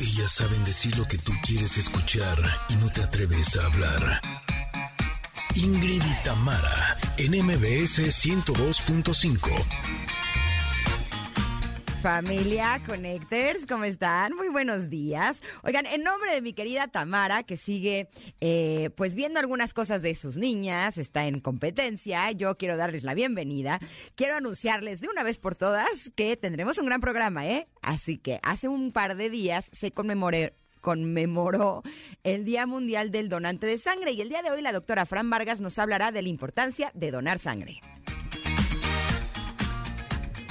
Ellas saben decir lo que tú quieres escuchar y no te atreves a hablar. Ingrid y Tamara, en MBS 102.5. Familia Connectors, ¿cómo están? Muy buenos días. Oigan, en nombre de mi querida Tamara, que sigue eh, pues viendo algunas cosas de sus niñas, está en competencia, yo quiero darles la bienvenida. Quiero anunciarles de una vez por todas que tendremos un gran programa, ¿eh? Así que hace un par de días se conmemoró conmemoró el Día Mundial del Donante de Sangre y el día de hoy la doctora Fran Vargas nos hablará de la importancia de donar sangre.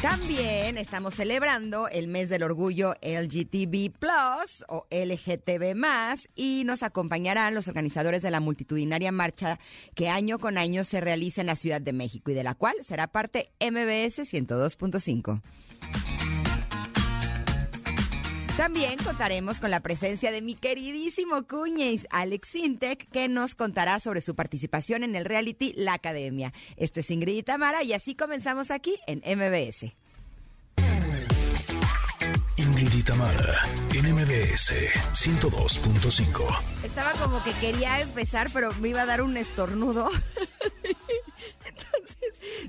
También estamos celebrando el mes del orgullo LGTB Plus o LGTB y nos acompañarán los organizadores de la multitudinaria marcha que año con año se realiza en la Ciudad de México y de la cual será parte MBS 102.5. También contaremos con la presencia de mi queridísimo cuñez, Alex Sintek, que nos contará sobre su participación en el reality La Academia. Esto es Ingrid y Tamara y así comenzamos aquí en MBS. Ingrid y Tamara, en MBS 102.5. Estaba como que quería empezar, pero me iba a dar un estornudo.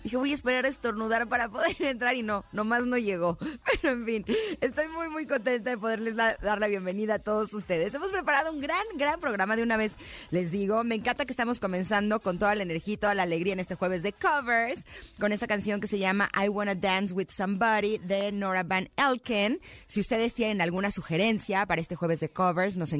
Dije, voy a esperar a estornudar para poder entrar y no, nomás no llegó. Pero en fin, estoy muy, muy contenta de poderles dar la bienvenida a todos ustedes. Hemos preparado un gran, gran programa de una vez, les digo. Me encanta que estamos comenzando con toda la energía y toda la alegría en este jueves de covers, con esta canción que se llama I Wanna Dance with Somebody de Nora Van Elken. Si ustedes tienen alguna sugerencia para este jueves de covers, nos,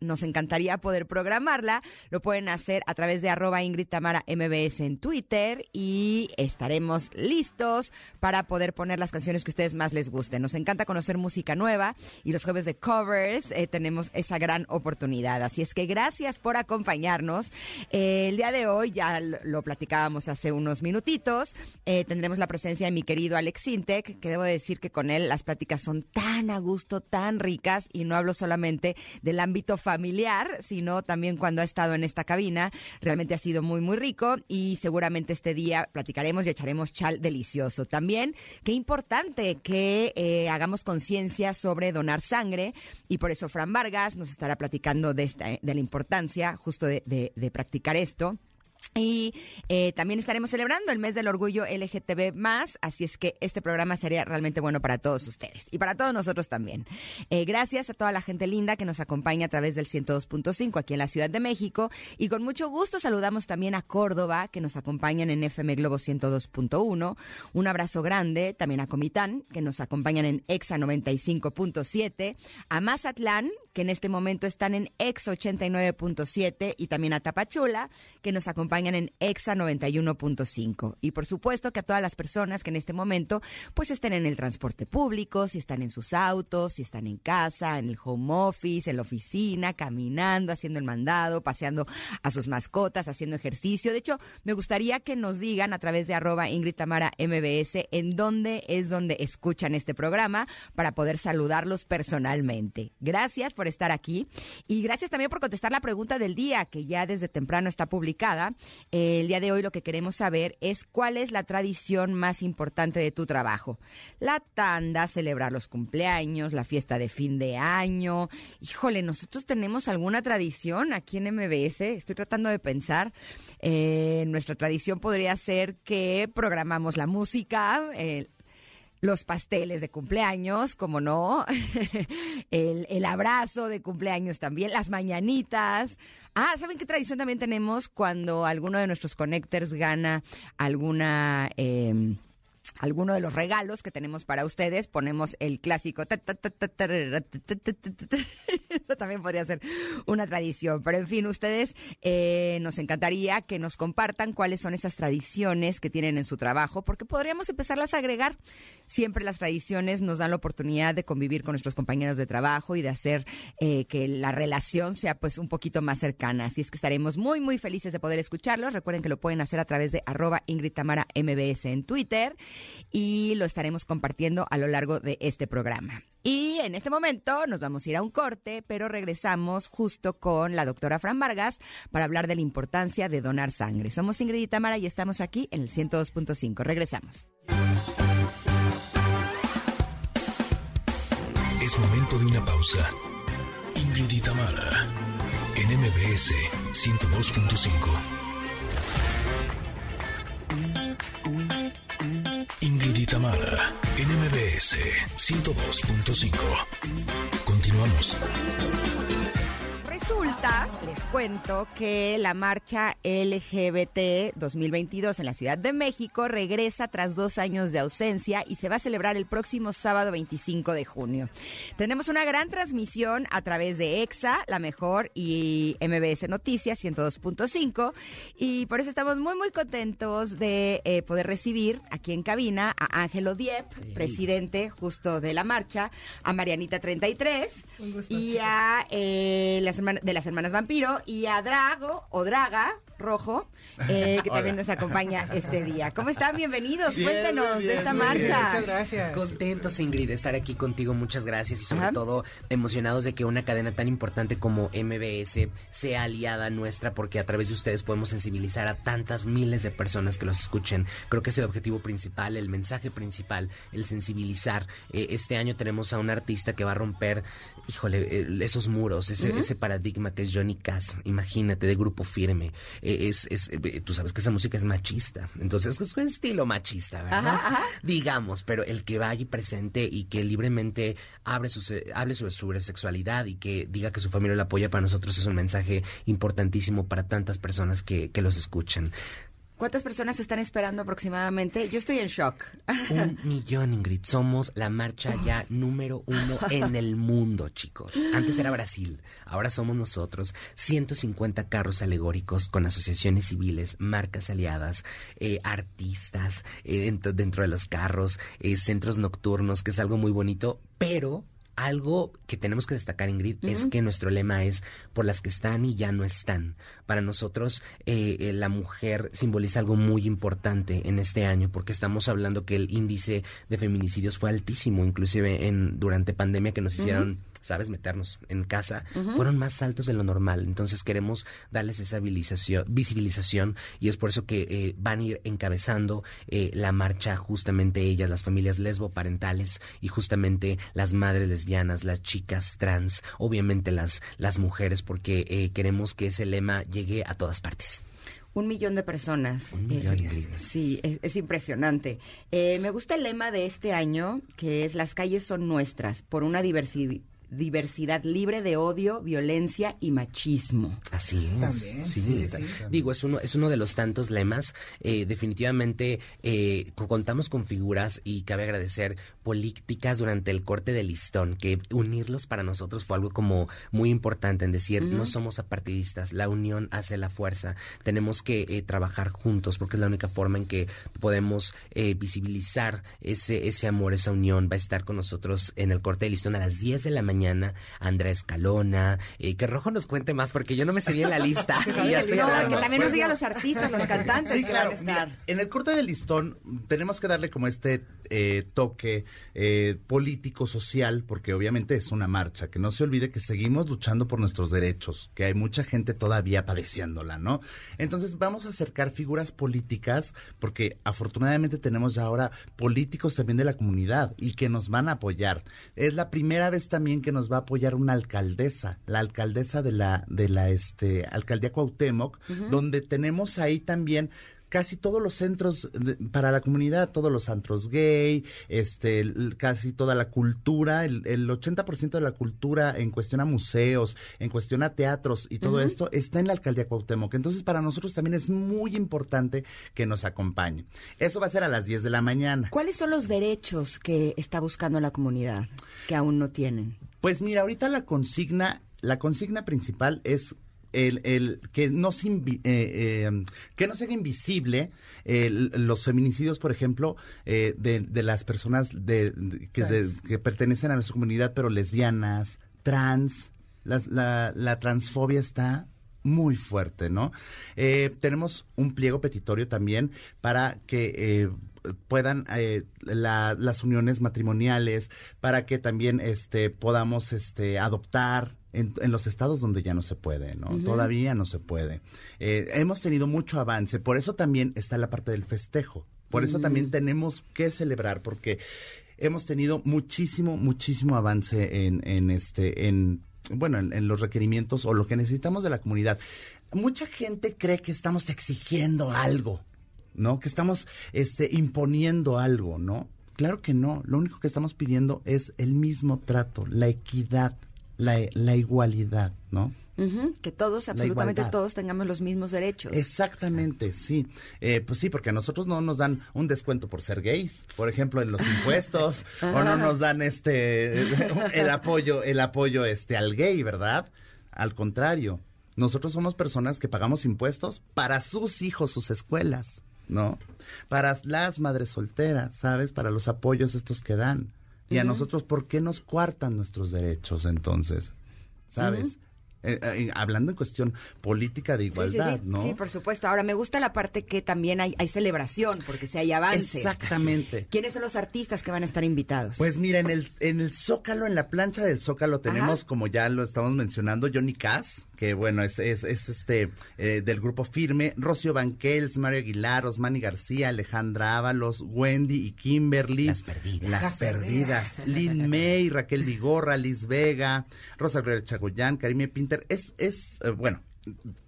nos encantaría poder programarla. Lo pueden hacer a través de arroba Ingrid Tamara MBS en Twitter y estaremos listos para poder poner las canciones que ustedes más les gusten. Nos encanta conocer música nueva y los jueves de covers eh, tenemos esa gran oportunidad. Así es que gracias por acompañarnos. Eh, el día de hoy ya lo platicábamos hace unos minutitos. Eh, tendremos la presencia de mi querido Alex Sintek, que debo decir que con él las pláticas son tan a gusto, tan ricas y no hablo solamente del ámbito familiar, sino también cuando ha estado en esta cabina. Realmente ha sido muy, muy rico y seguramente este día y echaremos chal delicioso. También, qué importante que eh, hagamos conciencia sobre donar sangre y por eso Fran Vargas nos estará platicando de, esta, de la importancia justo de practicar esto. Y eh, también estaremos celebrando el mes del orgullo LGTB así es que este programa sería realmente bueno para todos ustedes y para todos nosotros también. Eh, gracias a toda la gente linda que nos acompaña a través del 102.5 aquí en la Ciudad de México y con mucho gusto saludamos también a Córdoba que nos acompañan en FM Globo 102.1. Un abrazo grande también a Comitán que nos acompañan en EXA 95.7, a Mazatlán que en este momento están en EXA 89.7 y también a Tapachula que nos acompañan en EXA 91.5. Y por supuesto que a todas las personas que en este momento pues estén en el transporte público, si están en sus autos, si están en casa, en el home office, en la oficina, caminando, haciendo el mandado, paseando a sus mascotas, haciendo ejercicio. De hecho, me gustaría que nos digan a través de arroba Ingrid Tamara MBS en dónde es donde escuchan este programa para poder saludarlos personalmente. Gracias por estar aquí y gracias también por contestar la pregunta del día que ya desde temprano está publicada el día de hoy lo que queremos saber es cuál es la tradición más importante de tu trabajo. La tanda, celebrar los cumpleaños, la fiesta de fin de año. Híjole, nosotros tenemos alguna tradición aquí en MBS. Estoy tratando de pensar. Eh, nuestra tradición podría ser que programamos la música, los pasteles de cumpleaños, como no, el, el, abrazo de cumpleaños también, las mañanitas. Ah, ¿saben qué tradición también tenemos cuando alguno de nuestros connectors gana alguna... Eh, alguno de los regalos que tenemos para ustedes, ponemos el clásico. Eso también podría ser una tradición. Pero en fin, ustedes eh, nos encantaría que nos compartan cuáles son esas tradiciones que tienen en su trabajo, porque podríamos empezarlas a agregar. Siempre las tradiciones nos dan la oportunidad de convivir con nuestros compañeros de trabajo y de hacer eh, que la relación sea pues un poquito más cercana. Así es que estaremos muy, muy felices de poder escucharlos. Recuerden que lo pueden hacer a través de arroba Ingrid Tamara MBS en Twitter y lo estaremos compartiendo a lo largo de este programa. Y en este momento nos vamos a ir a un corte, pero regresamos justo con la doctora Fran Vargas para hablar de la importancia de donar sangre. Somos Ingrid y Tamara y estamos aquí en el 102.5. Regresamos. Es momento de una pausa. Ingrid y Tamara, en MBS 102.5. Tamara, en MBS 102.5. Continuamos. Resulta, les cuento, que la marcha LGBT 2022 en la Ciudad de México regresa tras dos años de ausencia y se va a celebrar el próximo sábado 25 de junio. Tenemos una gran transmisión a través de EXA, La Mejor y MBS Noticias 102.5 y por eso estamos muy muy contentos de eh, poder recibir aquí en cabina a Ángelo Diep, presidente justo de la marcha, a Marianita 33 y a eh, las hermanas de las hermanas Vampiro y a Drago o Draga Rojo, eh, que también nos acompaña este día. ¿Cómo están? Bienvenidos. Cuéntenos de esta marcha. Muchas gracias. Contentos, Ingrid, de estar aquí contigo. Muchas gracias y sobre todo emocionados de que una cadena tan importante como MBS sea aliada nuestra porque a través de ustedes podemos sensibilizar a tantas miles de personas que los escuchen. Creo que es el objetivo principal, el mensaje principal, el sensibilizar. Eh, este año tenemos a un artista que va a romper, híjole, esos muros, ese, ese paradigma que es Johnny Cass. Imagínate, de grupo firme. Eh, es, es, eh, tú sabes que esa música es machista. Entonces es un estilo machista, ¿verdad? Digamos, pero el que vaya y presente y que libremente abre su, hable sobre su sexualidad y que diga que su familia lo apoya para nosotros es un mensaje importantísimo para tantas personas que, que los escuchan. ¿Cuántas personas están esperando aproximadamente? Yo estoy en shock. Un millón, Ingrid. Somos la marcha ya número uno en el mundo, chicos. Antes era Brasil, ahora somos nosotros. 150 carros alegóricos con asociaciones civiles, marcas aliadas, eh, artistas eh, dentro, dentro, de los carros, eh, centros nocturnos, que es algo muy bonito, pero algo que tenemos que destacar, Ingrid, es que nuestro lema es por las que están y ya no están. Para nosotros, eh, eh, la mujer simboliza algo muy importante en este año, porque estamos hablando que el índice de feminicidios fue altísimo, inclusive en durante pandemia que nos hicieron ¿sabes? Meternos en casa, fueron más altos de lo normal. Entonces queremos darles esa visibilización y es por eso que eh, van a ir encabezando eh, la marcha justamente ellas, las familias lesboparentales y justamente las madres lesbianas, las chicas trans, obviamente las, las mujeres, porque eh, queremos que ese lema llegue a todas partes. Un millón de personas. Un millón, sí, es, impresionante. me gusta el lema de este año, que es Las calles son nuestras, por una diversidad diversidad libre de odio, violencia y machismo. Así es. sí, Digo, es uno, es uno de los tantos lemas. Eh, definitivamente eh, contamos con figuras y cabe agradecer políticas durante el corte de listón, que unirlos para nosotros fue algo como muy importante en decir, no somos apartidistas, la unión hace la fuerza, tenemos que eh, trabajar juntos porque es la única forma en que podemos visibilizar ese, ese amor, esa unión. Va a estar con nosotros en el corte de listón a las 10 de la mañana Andrés Calona, eh, que Rojo nos cuente más porque yo no me seguí en la lista. no, que también nos digan los artistas, los cantantes sí, claro. en el corte de listón tenemos que darle como este eh, toque eh, político, social, porque obviamente es una marcha, que no se olvide que seguimos luchando por nuestros derechos, que hay mucha gente todavía padeciéndola, ¿no? Entonces vamos a acercar figuras políticas, porque afortunadamente tenemos ya ahora políticos también de la comunidad y que nos van a apoyar. Es la primera vez también que nos va a apoyar una alcaldesa, la alcaldesa de la, de la este, alcaldía Cuauhtémoc, donde tenemos ahí también casi todos los centros para la comunidad, todos los antros gay, este, casi toda la cultura, el, el 80% de la cultura en cuestión a museos, en cuestión a teatros y todo esto está en la alcaldía Cuauhtémoc. Entonces, para nosotros también es muy importante que nos acompañe. Eso va a ser a las 10 de la mañana. ¿Cuáles son los derechos que está buscando la comunidad que aún no tienen? Pues mira, ahorita la consigna, la consigna principal es el, el, que no se eh, eh, que no sea invisible los feminicidios, por ejemplo, eh, de, de, las personas de, que, que, pertenecen a nuestra comunidad, pero lesbianas, trans, la, la transfobia está muy fuerte, ¿no? tenemos un pliego petitorio también para que puedan eh, las uniones matrimoniales para que también este podamos este adoptar en, los estados donde ya no se puede, ¿no? Todavía no se puede. Eh, hemos tenido mucho avance, por eso también está la parte del festejo. Por eso también mm. tenemos que celebrar, porque hemos tenido muchísimo, muchísimo avance en, en este, en bueno, en, los requerimientos o lo que necesitamos de la comunidad. Mucha gente cree que estamos exigiendo algo, ¿no? Que estamos este, imponiendo algo, ¿no? Claro que no. Lo único que estamos pidiendo es el mismo trato, la equidad, la, la igualdad, ¿no? que todos, absolutamente todos, tengamos los mismos derechos. Exactamente, sí. Eh, pues sí, porque a nosotros no nos dan un descuento por ser gays, por ejemplo, en los impuestos, o no nos dan este el apoyo, el apoyo este al gay, ¿verdad? Al contrario, nosotros somos personas que pagamos impuestos para sus hijos, sus escuelas, ¿no? Para las madres solteras, ¿sabes? Para los apoyos estos que dan. Y a nosotros, ¿por qué nos cuartan nuestros derechos entonces? ¿Sabes? Eh, eh, hablando en cuestión política de igualdad, ¿no? Sí, por supuesto. Ahora, me gusta la parte que también hay, hay celebración, porque si hay avances. Exactamente. ¿Quiénes son los artistas que van a estar invitados? Pues mira, en el, en el Zócalo, en la plancha del Zócalo, tenemos, como ya lo estamos mencionando, Johnny Cass, que bueno, es, es, este eh, del grupo Firme, Rocío Banquels, Mario Aguilar, Osmani García, Alejandra Ábalos, Wendy y Kimberly. Las perdidas. Las, perdidas. Lynn May, Raquel Vigorra, Liz Vega, Rosa Gloria Chagoyán, Karime Pinta es, es eh, bueno,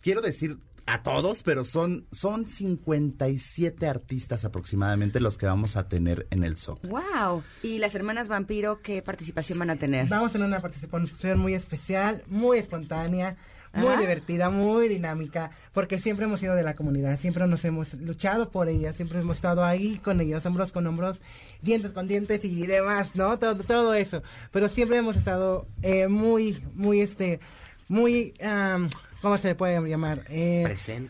quiero decir a todos, pero son, son 57 artistas aproximadamente los que vamos a tener en el Zócalo. ¡Wow! ¿Y las hermanas Vampiro qué participación van a tener? Vamos a tener una participación muy especial, muy espontánea, muy divertida, muy dinámica, porque siempre hemos sido de la comunidad, siempre nos hemos luchado por ella, siempre hemos estado ahí con ellos, hombros con hombros, dientes con dientes y demás, ¿no? Todo, todo eso. Pero siempre hemos estado eh, muy, muy, este muy, ¿cómo se le puede llamar? Eh,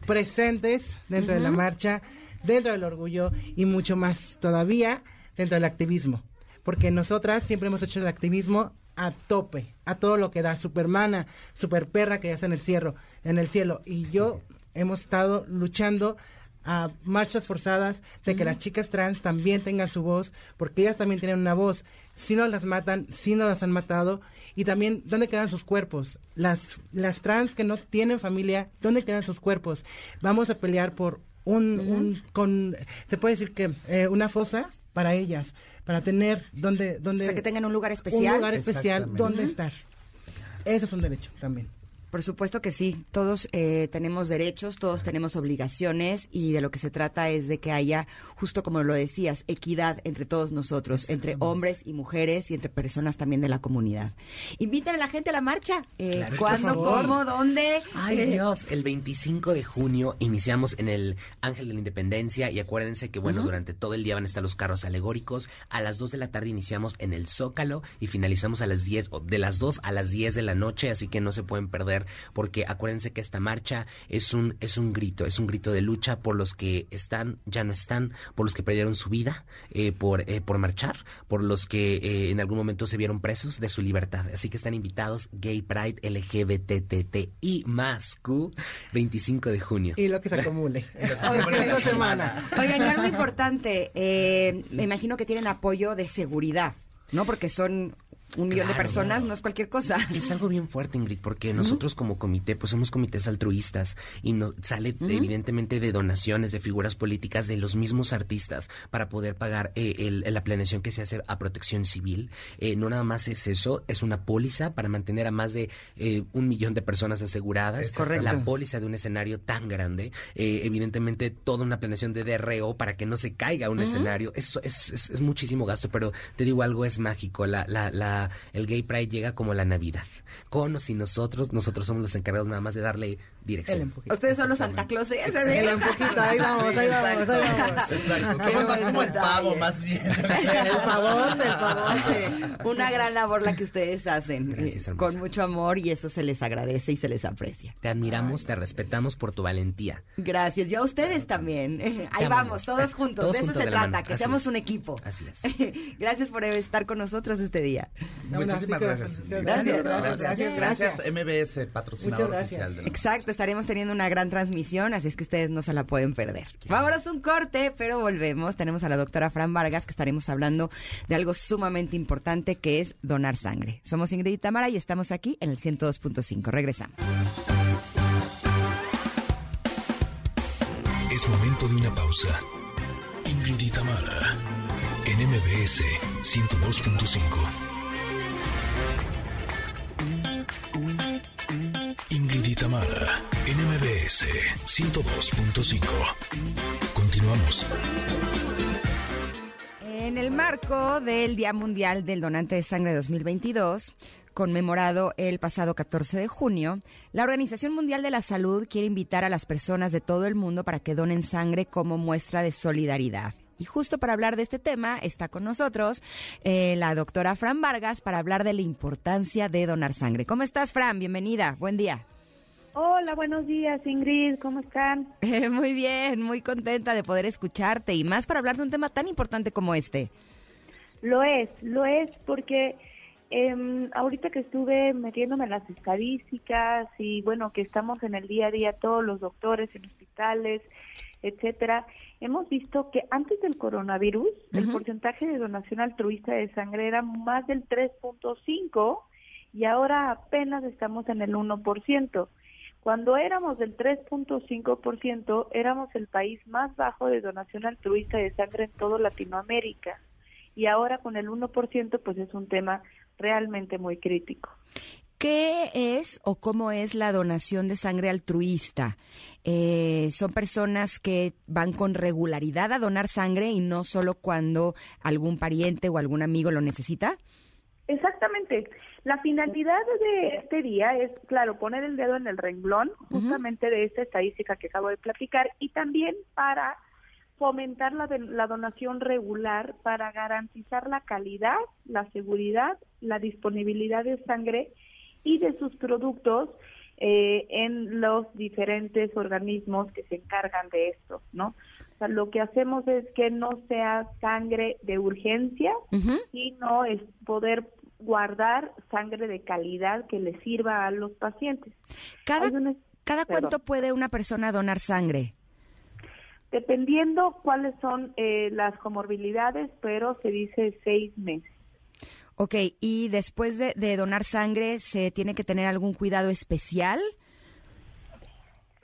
presentes dentro de la marcha, dentro del orgullo y mucho más todavía dentro del activismo. Porque nosotras siempre hemos hecho el activismo a tope, a todo lo que da Supermana, Super Perra que ya está en el cielo, en el cielo. Y yo hemos estado luchando a marchas forzadas de que las chicas trans también tengan su voz, porque ellas también tienen una voz. Si no las matan, si no las han matado, y también dónde quedan sus cuerpos. Las, las trans que no tienen familia, ¿dónde quedan sus cuerpos? Vamos a pelear por un, un con, se puede decir que eh, una fosa para ellas, para tener donde, donde... O sea, que tengan un lugar especial. Un lugar especial donde estar. Eso es un derecho también. Por supuesto que sí, todos eh, tenemos derechos, todos tenemos obligaciones y de lo que se trata es de que haya, justo como lo decías, equidad entre todos nosotros, entre hombres y mujeres y entre personas también de la comunidad. Inviten a la gente a la marcha. Eh, ¿Cuándo, cómo, dónde? Ay eh, Dios, el 25 de junio iniciamos en el Ángel de la Independencia y acuérdense que bueno, durante todo el día van a estar los carros alegóricos. A las 2 de la tarde iniciamos en el Zócalo y finalizamos a las 10, de las 2 a las 10 de la noche, así que no se pueden perder porque acuérdense que esta marcha es un, es un grito, es un grito de lucha por los que están, ya no están, por los que perdieron su vida eh, por, eh, por marchar, por los que eh, en algún momento se vieron presos de su libertad. Así que están invitados Gay Pride LGBTT y más Q 25 de junio. Y lo que se acumule. esta semana. Oigan, y algo importante, me imagino que tienen apoyo de seguridad. ¿no? Porque son un millón de personas no es cualquier cosa. Es algo bien fuerte, Ingrid, porque nosotros como comité, pues somos comités altruistas y no sale evidentemente de donaciones de figuras políticas de los mismos artistas para poder pagar eh, la planeación que se hace a protección civil. Eh, no nada más es eso, es una póliza para mantener a más de eh, un millón de personas aseguradas. Correcto. La póliza de un escenario tan grande, evidentemente toda una planeación de DRO para que no se caiga un escenario. Eso es, es, muchísimo gasto, pero te digo algo, es mágico. la, la, la el Gay Pride llega como la Navidad. Con o sin nosotros, nosotros somos los encargados nada más de darle dirección. Ustedes son los Santa Claus. ¿eh? El empujito, ahí vamos, ahí vamos, ahí vamos. Exacto. Somos más como el pavo, más bien. el pavote, el pavote. Una gran labor la que ustedes hacen. Eh, con mucho amor y eso se les agradece y se les aprecia. Te admiramos, te respetamos por tu valentía. Gracias. Yo a ustedes también. Ahí vamos, todos juntos. de eso se trata, que seamos un equipo. Así es. Gracias por estar con nosotros este día. Muchísimas gracias. Gracias, gracias, gracias. MBS, patrocinador oficial. De Exacto, estaremos teniendo una gran transmisión, así es que ustedes no se la pueden perder. Vámonos un corte, pero volvemos. Tenemos a la doctora Fran Vargas, que estaremos hablando de algo sumamente importante, que es donar sangre. Somos Ingrid y Tamara y estamos aquí en el 102.5. Regresamos. Es momento de una pausa. Ingrid y Tamara, en MBS 102.5. MBS 102.5. Continuamos. En el marco del Día Mundial del Donante de Sangre 2022, conmemorado el pasado 14 de junio, la Organización Mundial de la Salud quiere invitar a las personas de todo el mundo para que donen sangre como muestra de solidaridad. Y justo para hablar de este tema está con nosotros eh, la doctora Fran Vargas para hablar de la importancia de donar sangre. ¿Cómo estás, Fran? Bienvenida. Buen día. Hola, buenos días, Ingrid. ¿Cómo están? muy bien, muy contenta de poder escucharte y más para hablar de un tema tan importante como este. Lo es, lo es porque eh, ahorita que estuve metiéndome en las estadísticas y bueno, que estamos en el día a día todos los doctores en hospitales, etcétera, hemos visto que antes del coronavirus el porcentaje de donación altruista de sangre era más del 3.5 y ahora apenas estamos en el 1%. Cuando éramos del 3.5%, éramos el país más bajo de donación altruista de sangre en toda Latinoamérica. Y ahora con el 1%, pues es un tema realmente muy crítico. ¿Qué es o cómo es la donación de sangre altruista? Eh, ¿Son personas que van con regularidad a donar sangre y no solo cuando algún pariente o algún amigo lo necesita? Exactamente. La finalidad de este día es, claro, poner el dedo en el renglón justamente de esta estadística que acabo de platicar y también para fomentar la, la donación regular para garantizar la calidad, la seguridad, la disponibilidad de sangre y de sus productos eh, en los diferentes organismos que se encargan de esto, ¿no? O sea, lo que hacemos es que no sea sangre de urgencia, sino es poder guardar sangre de calidad que le sirva a los pacientes. ¿Cada, ¿cada cuánto puede una persona donar sangre? Dependiendo cuáles son eh, las comorbilidades, pero se dice seis meses. Ok, y después de, donar sangre, ¿se tiene que tener algún cuidado especial?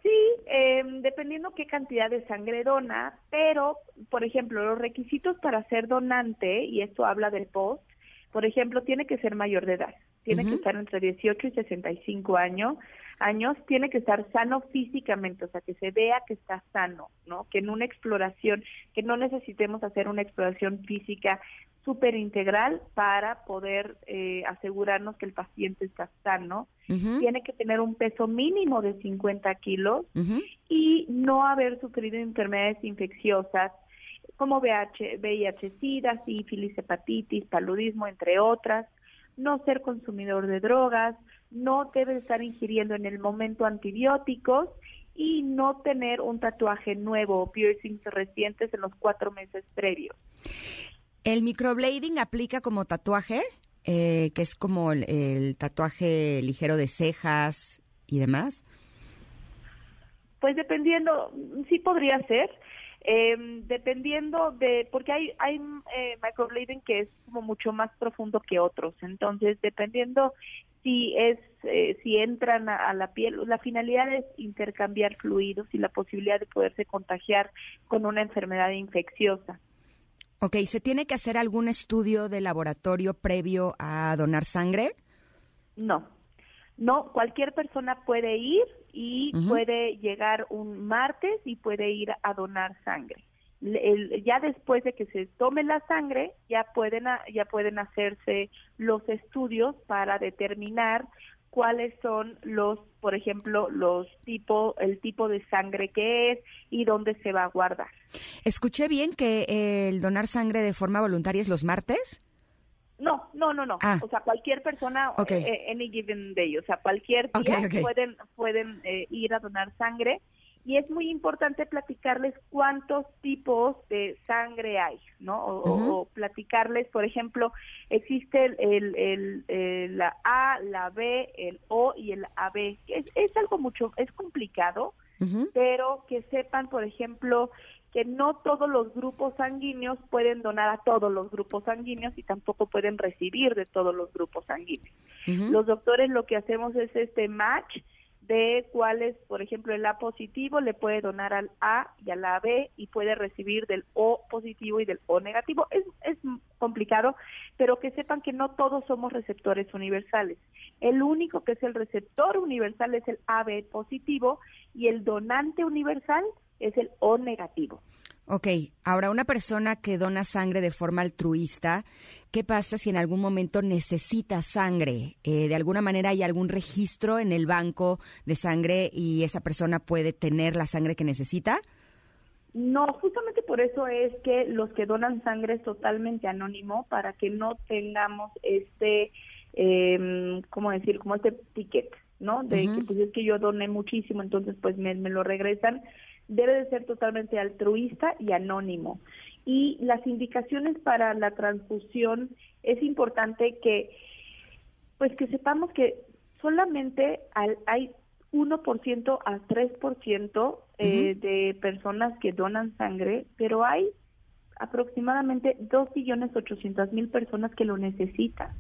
Sí, em, dependiendo qué cantidad de sangre dona, pero, por ejemplo, los requisitos para ser donante, y esto habla del post, por ejemplo, tiene que ser mayor de edad, tiene que estar entre 18 y 65 años, años, tiene que estar sano físicamente, o sea, que se vea que está sano, ¿no? Que en una exploración, que no necesitemos hacer una exploración física súper integral para poder eh, asegurarnos que el paciente está sano. Tiene que tener un peso mínimo de 50 kilos y no haber sufrido enfermedades infecciosas como VIH, VIH, SIDA, sífilis, hepatitis, paludismo, entre otras. No ser consumidor de drogas, no debe estar ingiriendo en el momento antibióticos y no tener un tatuaje nuevo o piercings recientes en los cuatro meses previos. ¿El microblading aplica como tatuaje? Eh, que es como el, tatuaje ligero de cejas y demás. Pues dependiendo, sí podría ser. Eh, dependiendo de, porque hay, hay eh, microblading que es como mucho más profundo que otros, entonces dependiendo si es, eh, si entran a, la piel, la finalidad es intercambiar fluidos y la posibilidad de poderse contagiar con una enfermedad infecciosa. Ok, ¿se tiene que hacer algún estudio de laboratorio previo a donar sangre? No, no, cualquier persona puede ir y puede llegar un martes y puede ir a donar sangre. ya después de que se tome la sangre, ya pueden, ya pueden hacerse los estudios para determinar cuáles son los, por ejemplo, los tipos, el tipo de sangre que es y dónde se va a guardar. Escuché bien que el donar sangre de forma voluntaria es los martes. No, no, no, no. Ah. O sea, cualquier persona, eh, eh, any given day, o sea, cualquier día pueden pueden eh, ir a donar sangre y es muy importante platicarles cuántos tipos de sangre hay, ¿no? O, platicarles, por ejemplo, existe el, el, la A, la B, el O y el AB. Es, es algo mucho, es complicado, pero que sepan, por ejemplo, que no todos los grupos sanguíneos pueden donar a todos los grupos sanguíneos y tampoco pueden recibir de todos los grupos sanguíneos. Los doctores lo que hacemos es este match de cuál es, por ejemplo, el A positivo le puede donar al A y al AB y puede recibir del O positivo y del O negativo. Es, es complicado, pero que sepan que no todos somos receptores universales. El único que es el receptor universal es el AB positivo y el donante universal es el O negativo. Ok, ahora una persona que dona sangre de forma altruista, ¿qué pasa si en algún momento necesita sangre? Eh, ¿De alguna manera hay algún registro en el banco de sangre y esa persona puede tener la sangre que necesita? No, justamente por eso es que los que donan sangre es totalmente anónimo para que no tengamos este, eh, ¿cómo decir? Como este ticket, ¿no? De que pues es que yo doné muchísimo, entonces pues me, me lo regresan debe de ser totalmente altruista y anónimo. Y las indicaciones para la transfusión es importante que, pues que sepamos que solamente hay 1% a 3% eh, de personas que donan sangre, pero hay aproximadamente 2.800.000 personas que lo necesitan.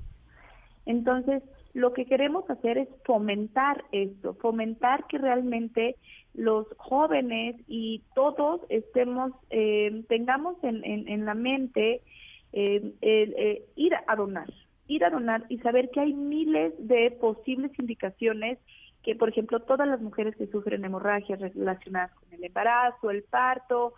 Entonces, lo que queremos hacer es fomentar esto, fomentar que realmente los jóvenes y todos estemos, eh, tengamos en, en, la mente eh, eh, ir a donar, ir a donar y saber que hay miles de posibles indicaciones que, por ejemplo, todas las mujeres que sufren hemorragias relacionadas con el embarazo, el parto,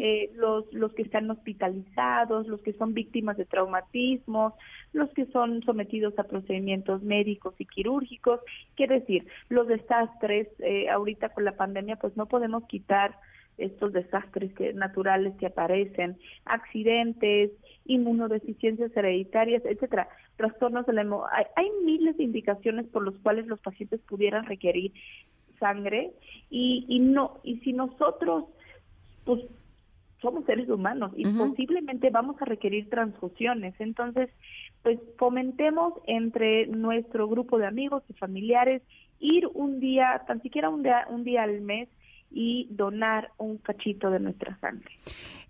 eh, los, los que están hospitalizados, los que son víctimas de traumatismos, los que son sometidos a procedimientos médicos y quirúrgicos, quiere decir, los desastres, eh, ahorita con la pandemia, pues no podemos quitar estos desastres que, naturales que aparecen, accidentes, inmunodeficiencias hereditarias, etcétera, trastornos de la hay, hay miles de indicaciones por los cuales los pacientes pudieran requerir sangre y, y no y si nosotros pues somos seres humanos y posiblemente vamos a requerir transfusiones. Entonces, pues fomentemos entre nuestro grupo de amigos y familiares ir un día, tan siquiera un día, un día al mes y donar un cachito de nuestra sangre.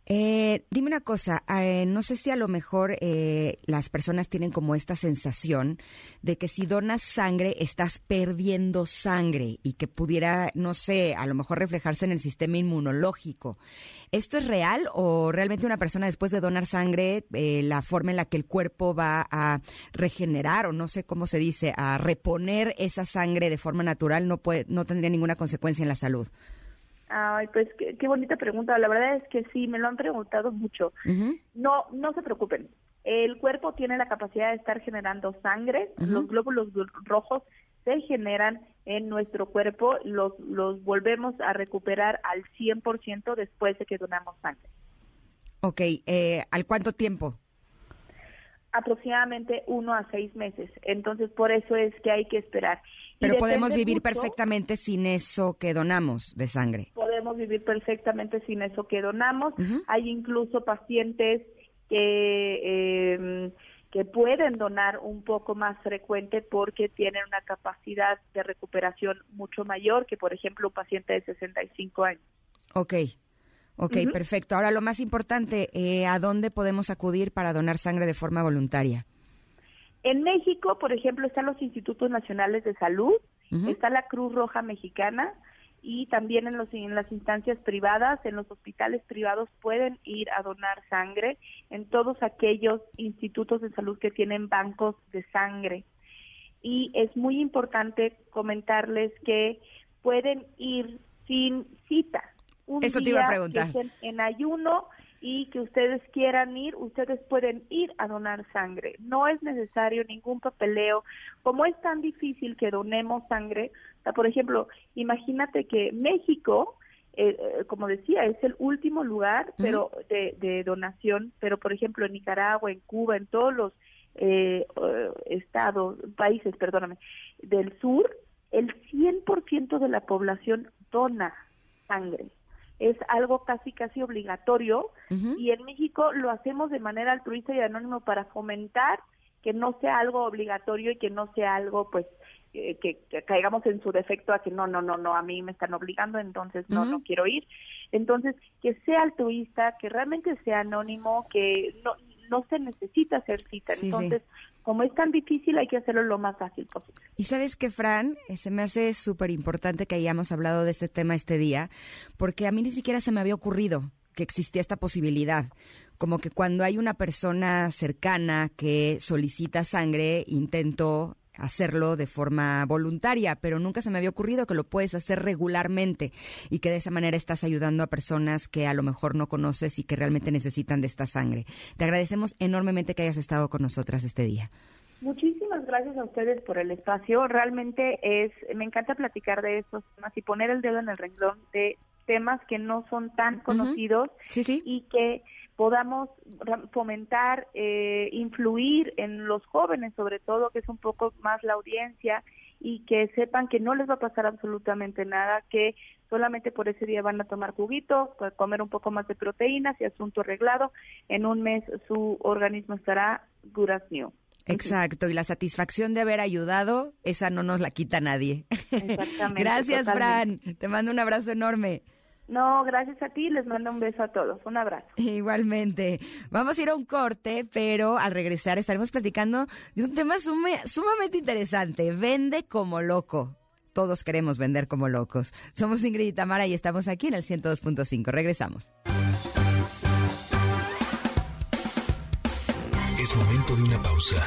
Eh, dime una cosa, eh, no sé si a lo mejor eh, las personas tienen como esta sensación de que si donas sangre estás perdiendo sangre y que pudiera, no sé, a lo mejor reflejarse en el sistema inmunológico. ¿Esto es real o realmente una persona después de donar sangre, la forma en la que el cuerpo va a regenerar o no sé cómo se dice, a reponer esa sangre de forma natural no, puede, no tendría ninguna consecuencia en la salud? Ay, pues qué, bonita pregunta. La verdad es que sí, me lo han preguntado mucho. No, no se preocupen. El cuerpo tiene la capacidad de estar generando sangre. Los glóbulos rojos se generan en nuestro cuerpo. Los, los volvemos a recuperar al 100% después de que donamos sangre. Ok, eh, ¿al cuánto tiempo? Aproximadamente uno a seis meses. Entonces, por eso es que hay que esperar. Pero podemos vivir perfectamente sin eso que donamos de sangre. Podemos vivir perfectamente sin eso que donamos. Hay incluso pacientes que, em, que pueden donar un poco más frecuente porque tienen una capacidad de recuperación mucho mayor que, por ejemplo, un paciente de 65 años. Ok. Ok, perfecto. Ahora lo más importante, eh, ¿a dónde podemos acudir para donar sangre de forma voluntaria? En México, por ejemplo, están los Institutos Nacionales de Salud, está la Cruz Roja Mexicana y también en, los, en las instancias privadas, en los hospitales privados pueden ir a donar sangre en todos aquellos institutos de salud que tienen bancos de sangre. Y es muy importante comentarles que pueden ir sin cita. Un Eso te iba a preguntar. en ayuno y que ustedes quieran ir, ustedes pueden ir a donar sangre. No es necesario ningún papeleo. Como es tan difícil que donemos sangre, por ejemplo, imagínate que México, eh, eh, como decía, es el último lugar pero de, donación, pero por ejemplo en Nicaragua, en Cuba, en todos los eh, estados, países, perdóname, del sur, el 100% de la población dona sangre es algo casi casi obligatorio y en México lo hacemos de manera altruista y anónimo para fomentar que no sea algo obligatorio y que no sea algo pues que, caigamos en su defecto a que no, no, no, no, a mí me están obligando, entonces no, no quiero ir. Entonces, que sea altruista, que realmente sea anónimo, que no, no se necesita hacer cita. Sí, sí. Entonces, como es tan difícil, hay que hacerlo lo más fácil posible. Y sabes que, Fran, Eh, se me hace súper importante que hayamos hablado de este tema este día, porque a mí ni siquiera se me había ocurrido que existía esta posibilidad. Como que cuando hay una persona cercana que solicita sangre, intento hacerlo de forma voluntaria, pero nunca se me había ocurrido que lo puedes hacer regularmente y que de esa manera estás ayudando a personas que a lo mejor no conoces y que realmente necesitan de esta sangre. Te agradecemos enormemente que hayas estado con nosotras este día. Muchísimas gracias a ustedes por el espacio. Realmente es, me encanta platicar de estos temas y poner el dedo en el renglón de temas que no son tan conocidos Sí, sí. y que podamos fomentar, eh, influir en los jóvenes, sobre todo, que es un poco más la audiencia, y que sepan que no les va a pasar absolutamente nada, que solamente por ese día van a tomar juguito, pues, comer un poco más de proteínas y asunto arreglado. En un mes su organismo estará new. Exacto, y la satisfacción de haber ayudado, esa no nos la quita nadie. Exactamente, Gracias, totalmente. Fran. Te mando un abrazo enorme. No, gracias a ti, les mando un beso a todos. Un abrazo. Igualmente. Vamos a ir a un corte, pero al regresar estaremos platicando de un tema sume- sumamente interesante. Vende como loco. Todos queremos vender como locos. Somos Ingrid y Tamara y estamos aquí en el 102.5. Regresamos. Es momento de una pausa.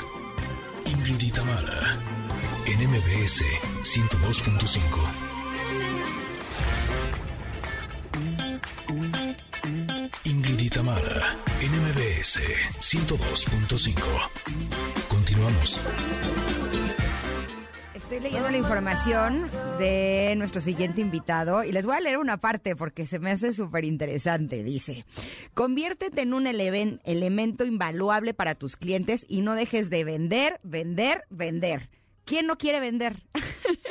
Ingrid y Tamara, en MBS 102.5. y Tamara, en MBS 102.5. Continuamos. Estoy leyendo la información de nuestro siguiente invitado y les voy a leer una parte porque se me hace súper interesante. Dice, conviértete en un eleven- elemento invaluable para tus clientes y no dejes de vender, vender, vender. ¿Quién no quiere vender?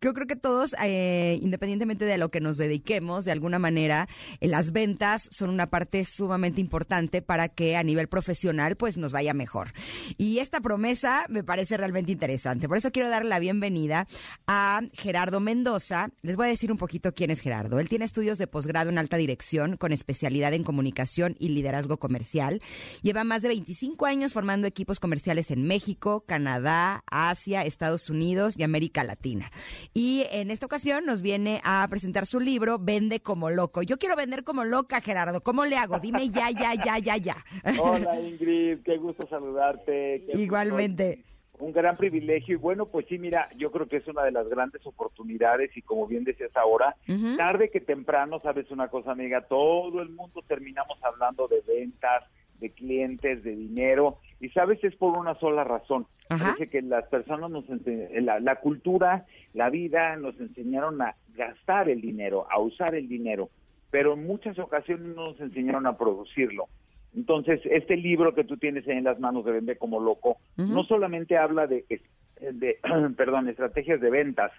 Yo creo que todos, eh, independientemente de lo que nos dediquemos, de alguna manera, eh, las ventas son una parte sumamente importante para que a nivel profesional pues nos vaya mejor. Y esta promesa me parece realmente interesante. Por eso quiero darle la bienvenida a Gerardo Mendoza. Les voy a decir un poquito quién es Gerardo. Él tiene estudios de posgrado en alta dirección con especialidad en comunicación y liderazgo comercial. Lleva más de 25 años formando equipos comerciales en México, Canadá, Asia, Estados Unidos y América Latina. Y en esta ocasión nos viene a presentar su libro Vende como loco. Yo quiero vender como loca, Gerardo. ¿Cómo le hago? Dime ya, ya, ya, ya, ya. Hola Ingrid, qué gusto saludarte. qué gusto. Igualmente. Un gran privilegio y bueno, pues sí, mira, yo creo que es una de las grandes oportunidades y como bien decías ahora, Ujú. tarde que temprano, sabes una cosa amiga, todo el mundo terminamos hablando de ventas, de clientes, de dinero y sabes es por una sola razón. Ajá. Parece que las personas nos ense- la, la cultura, la vida nos enseñaron a gastar el dinero, a usar el dinero, pero en muchas ocasiones no nos enseñaron a producirlo. Entonces, este libro que tú tienes ahí en las manos de Vende como Loco, no solamente habla de, de perdón, estrategias de ventas,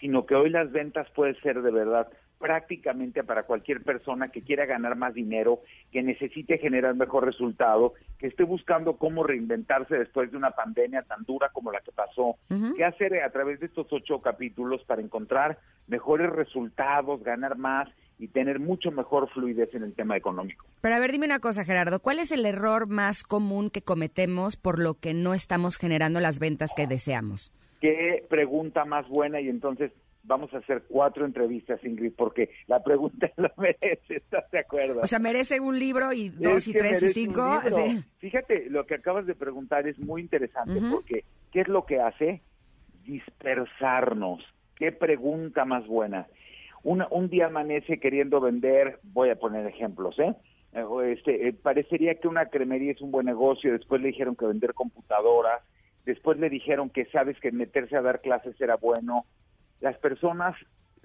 sino que hoy las ventas pueden ser de verdad prácticamente para cualquier persona que quiera ganar más dinero, que necesite generar mejor resultado, que esté buscando cómo reinventarse después de una pandemia tan dura como la que pasó. ¿Qué hacer a través de estos ocho capítulos para encontrar mejores resultados, ganar más y tener mucho mejor fluidez en el tema económico? Pero a ver, dime una cosa, Gerardo. ¿Cuál es el error más común que cometemos por lo que no estamos generando las ventas que deseamos? Qué pregunta más buena y entonces vamos a hacer cuatro entrevistas, Ingrid, porque la pregunta lo merece, ¿estás de acuerdo? O sea, merece un libro y dos Es y tres y cinco. Sí. Fíjate, lo que acabas de preguntar es muy interesante porque ¿qué es lo que hace? Dispersarnos. Qué pregunta más buena. Una- un día amanece queriendo vender, voy a poner ejemplos, ¿eh? Este, eh, parecería que una cremería es un buen negocio, después le dijeron que vender computadoras, después le dijeron que sabes que meterse a dar clases era bueno. Las personas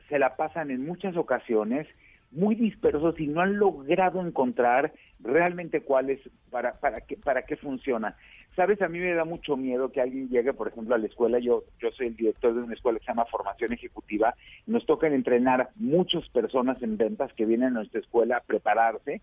se la pasan en muchas ocasiones muy dispersos y no han logrado encontrar realmente cuál es, para, para, qué, para qué funciona. Sabes, a mí me da mucho miedo que alguien llegue, por ejemplo, a la escuela. Yo, yo soy el director de una escuela que se llama Formación Ejecutiva. Nos toca entrenar muchas personas en ventas que vienen a nuestra escuela a prepararse.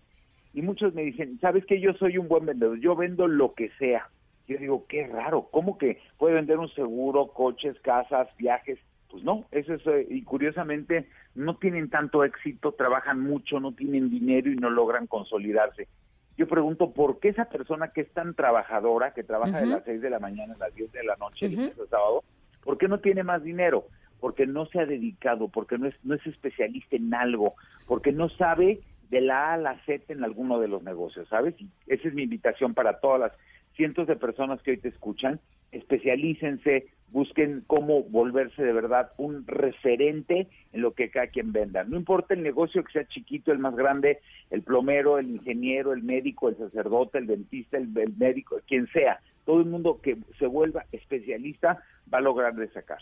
Y muchos me dicen, ¿sabes que Yo soy un buen vendedor, yo vendo lo que sea. Yo digo, qué raro, ¿cómo que puede vender un seguro, coches, casas, viajes? Pues no, eso es, eh, y curiosamente no tienen tanto éxito, trabajan mucho, no tienen dinero y no logran consolidarse. yo pregunto por qué esa persona que es tan trabajadora, que trabaja de las 6 de la mañana a las 10 de la noche, el sábado, ¿por qué no tiene más dinero? Porque no se ha dedicado, porque no es, no es especialista en algo, porque no sabe de la A a la Z en alguno de los negocios, ¿sabes? Y esa es mi invitación para todas las cientos de personas que hoy te escuchan, especialícense, busquen cómo volverse de verdad un referente en lo que cada quien venda. No importa el negocio que sea chiquito, el más grande, el plomero, el ingeniero, el médico, el sacerdote, el dentista, el, el médico, quien sea. Todo el mundo que se vuelva especialista va a lograr destacar.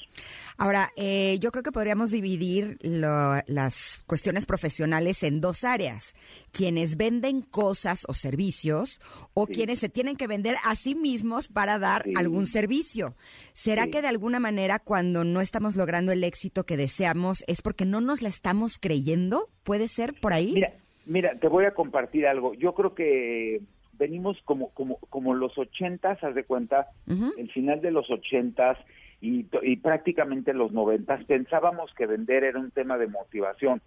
Ahora, eh, yo creo que podríamos dividir lo- las cuestiones profesionales en dos áreas. Quienes venden cosas o servicios o Sí. quienes se tienen que vender a sí mismos para dar Sí. algún servicio. ¿Será Sí. que de alguna manera cuando no estamos logrando el éxito que deseamos es porque no nos la estamos creyendo? ¿Puede ser por ahí? Mira, mira, te voy a compartir algo. Yo creo que venimos como como como los ochentas, haz de cuenta, el final de los ochentas y, y prácticamente los noventas pensábamos que vender era un tema de motivación.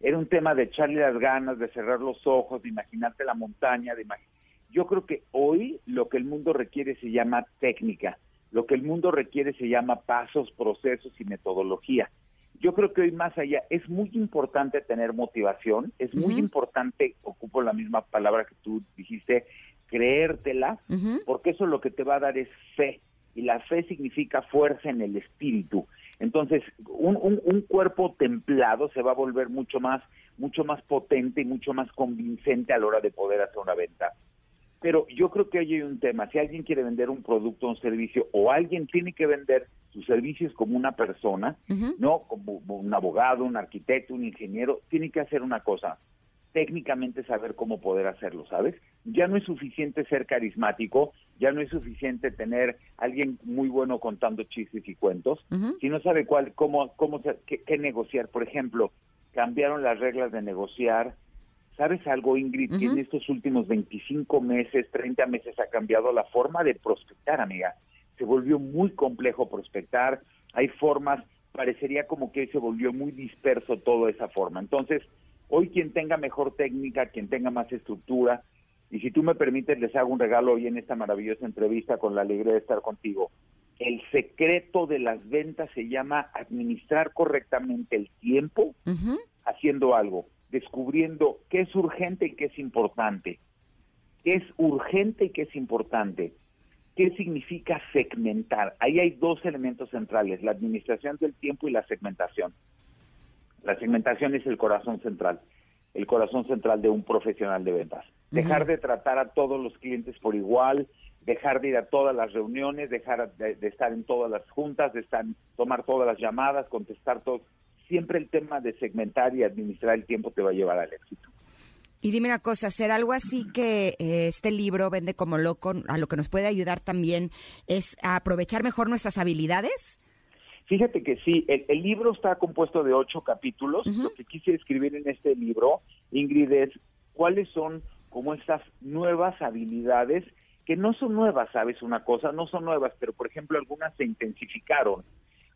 Era un tema de echarle las ganas, de cerrar los ojos, de imaginarte la montaña, de imagi- Yo creo que hoy lo que el mundo requiere se llama técnica, lo que el mundo requiere se llama pasos, procesos y metodología. Yo creo que hoy más allá es muy importante tener motivación, es muy importante, ocupo la misma palabra que tú dijiste, creértela, porque eso lo que te va a dar es fe y la fe significa fuerza en el espíritu. Entonces, un, un- un cuerpo templado se va a volver mucho más, mucho más potente y mucho más convincente a la hora de poder hacer una venta. Pero yo creo que hoy hay un tema. Si alguien quiere vender un producto o un servicio, o alguien tiene que vender sus servicios como una persona, no como un abogado, un arquitecto, un ingeniero, tiene que hacer una cosa, técnicamente saber cómo poder hacerlo, ¿sabes? Ya no es suficiente ser carismático, ya no es suficiente tener alguien muy bueno contando chistes y cuentos, si no sabe cuál, cómo, cómo, qué, qué negociar. Por ejemplo, cambiaron las reglas de negociar. ¿Sabes algo, Ingrid? Que en estos últimos 25 meses, 30 meses ha cambiado la forma de prospectar, amiga. Se volvió muy complejo prospectar. Hay formas, parecería como que se volvió muy disperso toda esa forma. Entonces, hoy quien tenga mejor técnica, quien tenga más estructura, y si tú me permites, les hago un regalo hoy en esta maravillosa entrevista con la alegría de estar contigo. El secreto de las ventas se llama administrar correctamente el tiempo haciendo algo, descubriendo qué es urgente y qué es importante. ¿Qué es urgente y qué es importante? ¿Qué significa segmentar? Ahí hay dos elementos centrales, la administración del tiempo y la segmentación. La segmentación es el corazón central, el corazón central de un profesional de ventas. Dejar de tratar a todos los clientes por igual, dejar de ir a todas las reuniones, dejar de, de estar en todas las juntas, de estar, tomar todas las llamadas, contestar todo. Siempre el tema de segmentar y administrar el tiempo te va a llevar al éxito. Y dime una cosa, ¿ser algo así que eh, este libro vende como loco, a lo que nos puede ayudar también es a aprovechar mejor nuestras habilidades? Fíjate que sí, el, el libro está compuesto de ocho capítulos. Lo que quise escribir en este libro, Ingrid, es cuáles son como estas nuevas habilidades que no son nuevas, ¿sabes? Una cosa, no son nuevas, pero por ejemplo algunas se intensificaron,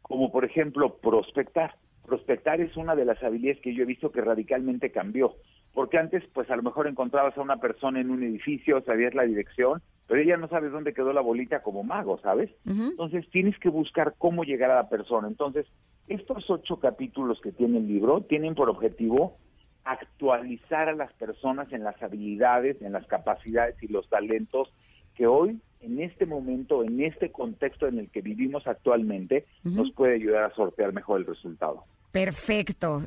como por ejemplo prospectar. Prospectar es una de las habilidades que yo he visto que radicalmente cambió, porque antes pues a lo mejor encontrabas a una persona en un edificio, sabías la dirección, pero ella no sabes dónde quedó la bolita como mago, ¿sabes? Entonces tienes que buscar cómo llegar a la persona. Entonces, estos ocho capítulos que tiene el libro tienen por objetivo actualizar a las personas en las habilidades, en las capacidades y los talentos que hoy, en este momento, en este contexto en el que vivimos actualmente, nos puede ayudar a sortear mejor el resultado. Perfecto.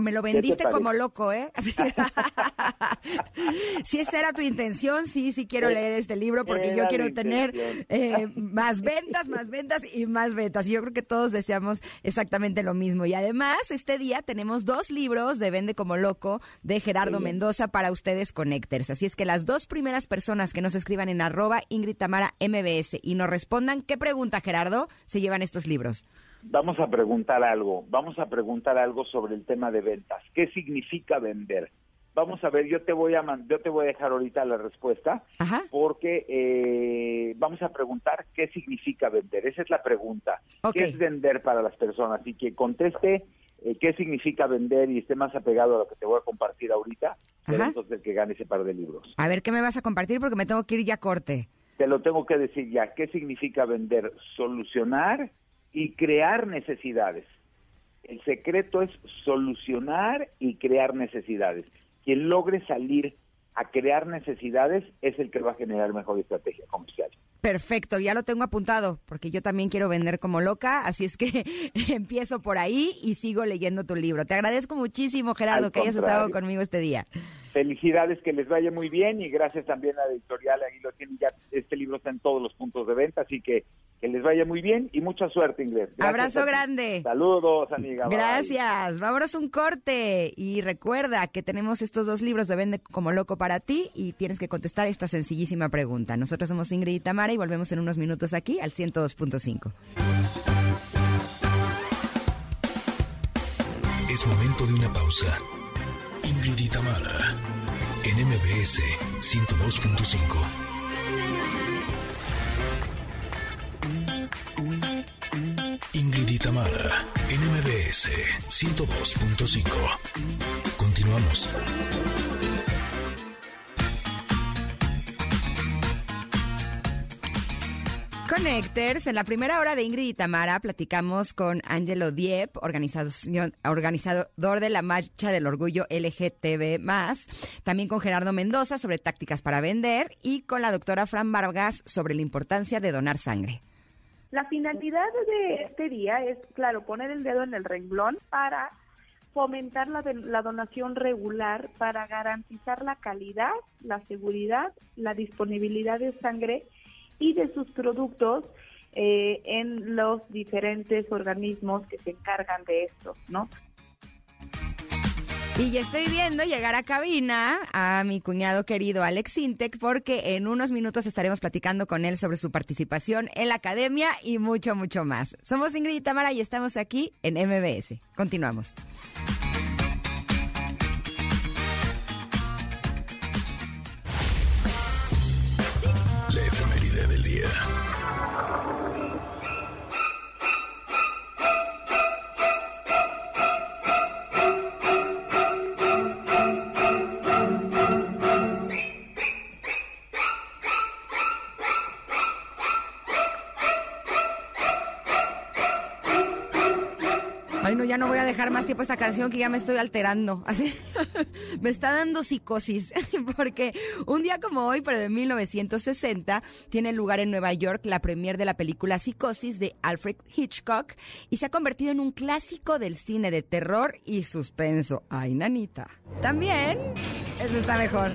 Me lo te vendiste como loco, ¿eh? si esa era tu intención, sí, sí quiero leer este libro porque yo quiero tener eh, más ventas, más ventas y más ventas. Y yo creo que todos deseamos exactamente lo mismo. Y además, este día tenemos dos libros de Vende como Loco de Gerardo. Mendoza para ustedes Connectors. Así es que las dos primeras personas que nos escriban en arroba Ingrid Tamara MBS y nos respondan qué pregunta, Gerardo, se llevan estos libros. Vamos a preguntar algo, vamos a preguntar algo sobre el tema de ventas. ¿Qué significa vender? Vamos a ver, yo te voy a man- yo te voy a dejar ahorita la respuesta Ajá. porque eh, vamos a preguntar qué significa vender. Esa es la pregunta. ¿Qué es vender para las personas? Y que conteste eh, qué significa vender y esté más apegado a lo que te voy a compartir ahorita, será entonces el que gane ese par de libros. A ver, ¿qué me vas a compartir? Porque me tengo que ir ya corte. Te lo tengo que decir ya. ¿Qué significa vender? Solucionar y crear necesidades. El secreto es solucionar y crear necesidades. Quien logre salir a crear necesidades es el que va a generar mejor estrategia comercial. Perfecto, ya lo tengo apuntado, porque yo también quiero vender como loca, así es que empiezo por ahí y sigo leyendo tu libro. Te agradezco muchísimo, Gerardo, Al que hayas estado conmigo este día. Felicidades, que les vaya muy bien y gracias también a la editorial, ahí lo tienen ya, este libro está en todos los puntos de venta, así que que les vaya muy bien y mucha suerte. Gracias Abrazo grande. Saludos, amiga. bye. Gracias, vámonos un corte y recuerda que tenemos estos dos libros de Vende como loco para ti y tienes que contestar esta sencillísima pregunta. Nosotros somos Ingrid y Tamara y volvemos en unos minutos aquí al 102.5. Es momento de una pausa. Ingrid y Tamara, en MBS 102.5. Ingrid y Tamara, en MBS 102.5. Continuamos. Connectors, en la primera hora de Ingrid y Tamara platicamos con Angelo Diep, organizador de la Marcha del Orgullo LGTB+, también con Gerardo Mendoza sobre tácticas para vender y con la doctora Fran Vargas sobre la importancia de donar sangre. La finalidad de este día es, claro, poner el dedo en el renglón para fomentar la, la donación regular, para garantizar la calidad, la seguridad, la disponibilidad de sangre y de sus productos eh, en los diferentes organismos que se encargan de esto, ¿no? Y ya estoy viendo llegar a cabina a mi cuñado querido Alex Intec porque en unos minutos estaremos platicando con él sobre su participación en la academia y mucho, mucho más. Somos Ingrid y Tamara y estamos aquí en MBS. Continuamos. Dejar más tiempo esta canción que ya me estoy alterando. Así, me está dando psicosis. Porque un día como hoy, pero de 1960, tiene lugar en Nueva York la premier de la película Psicosis de Alfred Hitchcock y se ha convertido en un clásico del cine de terror y suspenso. Ay, nanita. También, eso está mejor.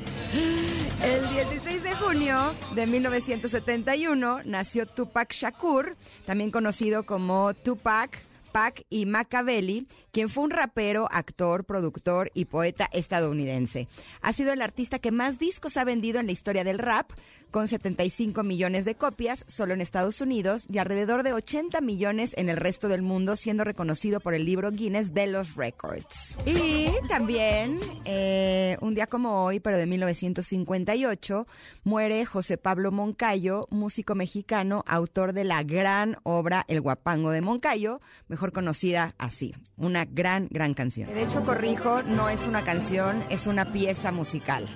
El 16 de junio de 1971 nació Tupac Shakur, también conocido como Tupac. Pac y Machiavelli, quien fue un rapero, actor, productor y poeta estadounidense. Ha sido el artista que más discos ha vendido en la historia del rap, con 75 millones de copias solo en Estados Unidos y alrededor de 80 millones en el resto del mundo, siendo reconocido por el libro Guinness de los Records. Y también, eh, un día como hoy, pero de 1958, muere José Pablo Moncayo, músico mexicano, autor de la gran obra El Guapango de Moncayo, mejor conocida así, una gran, gran canción. De hecho, corrijo, no es una canción, es una pieza musical.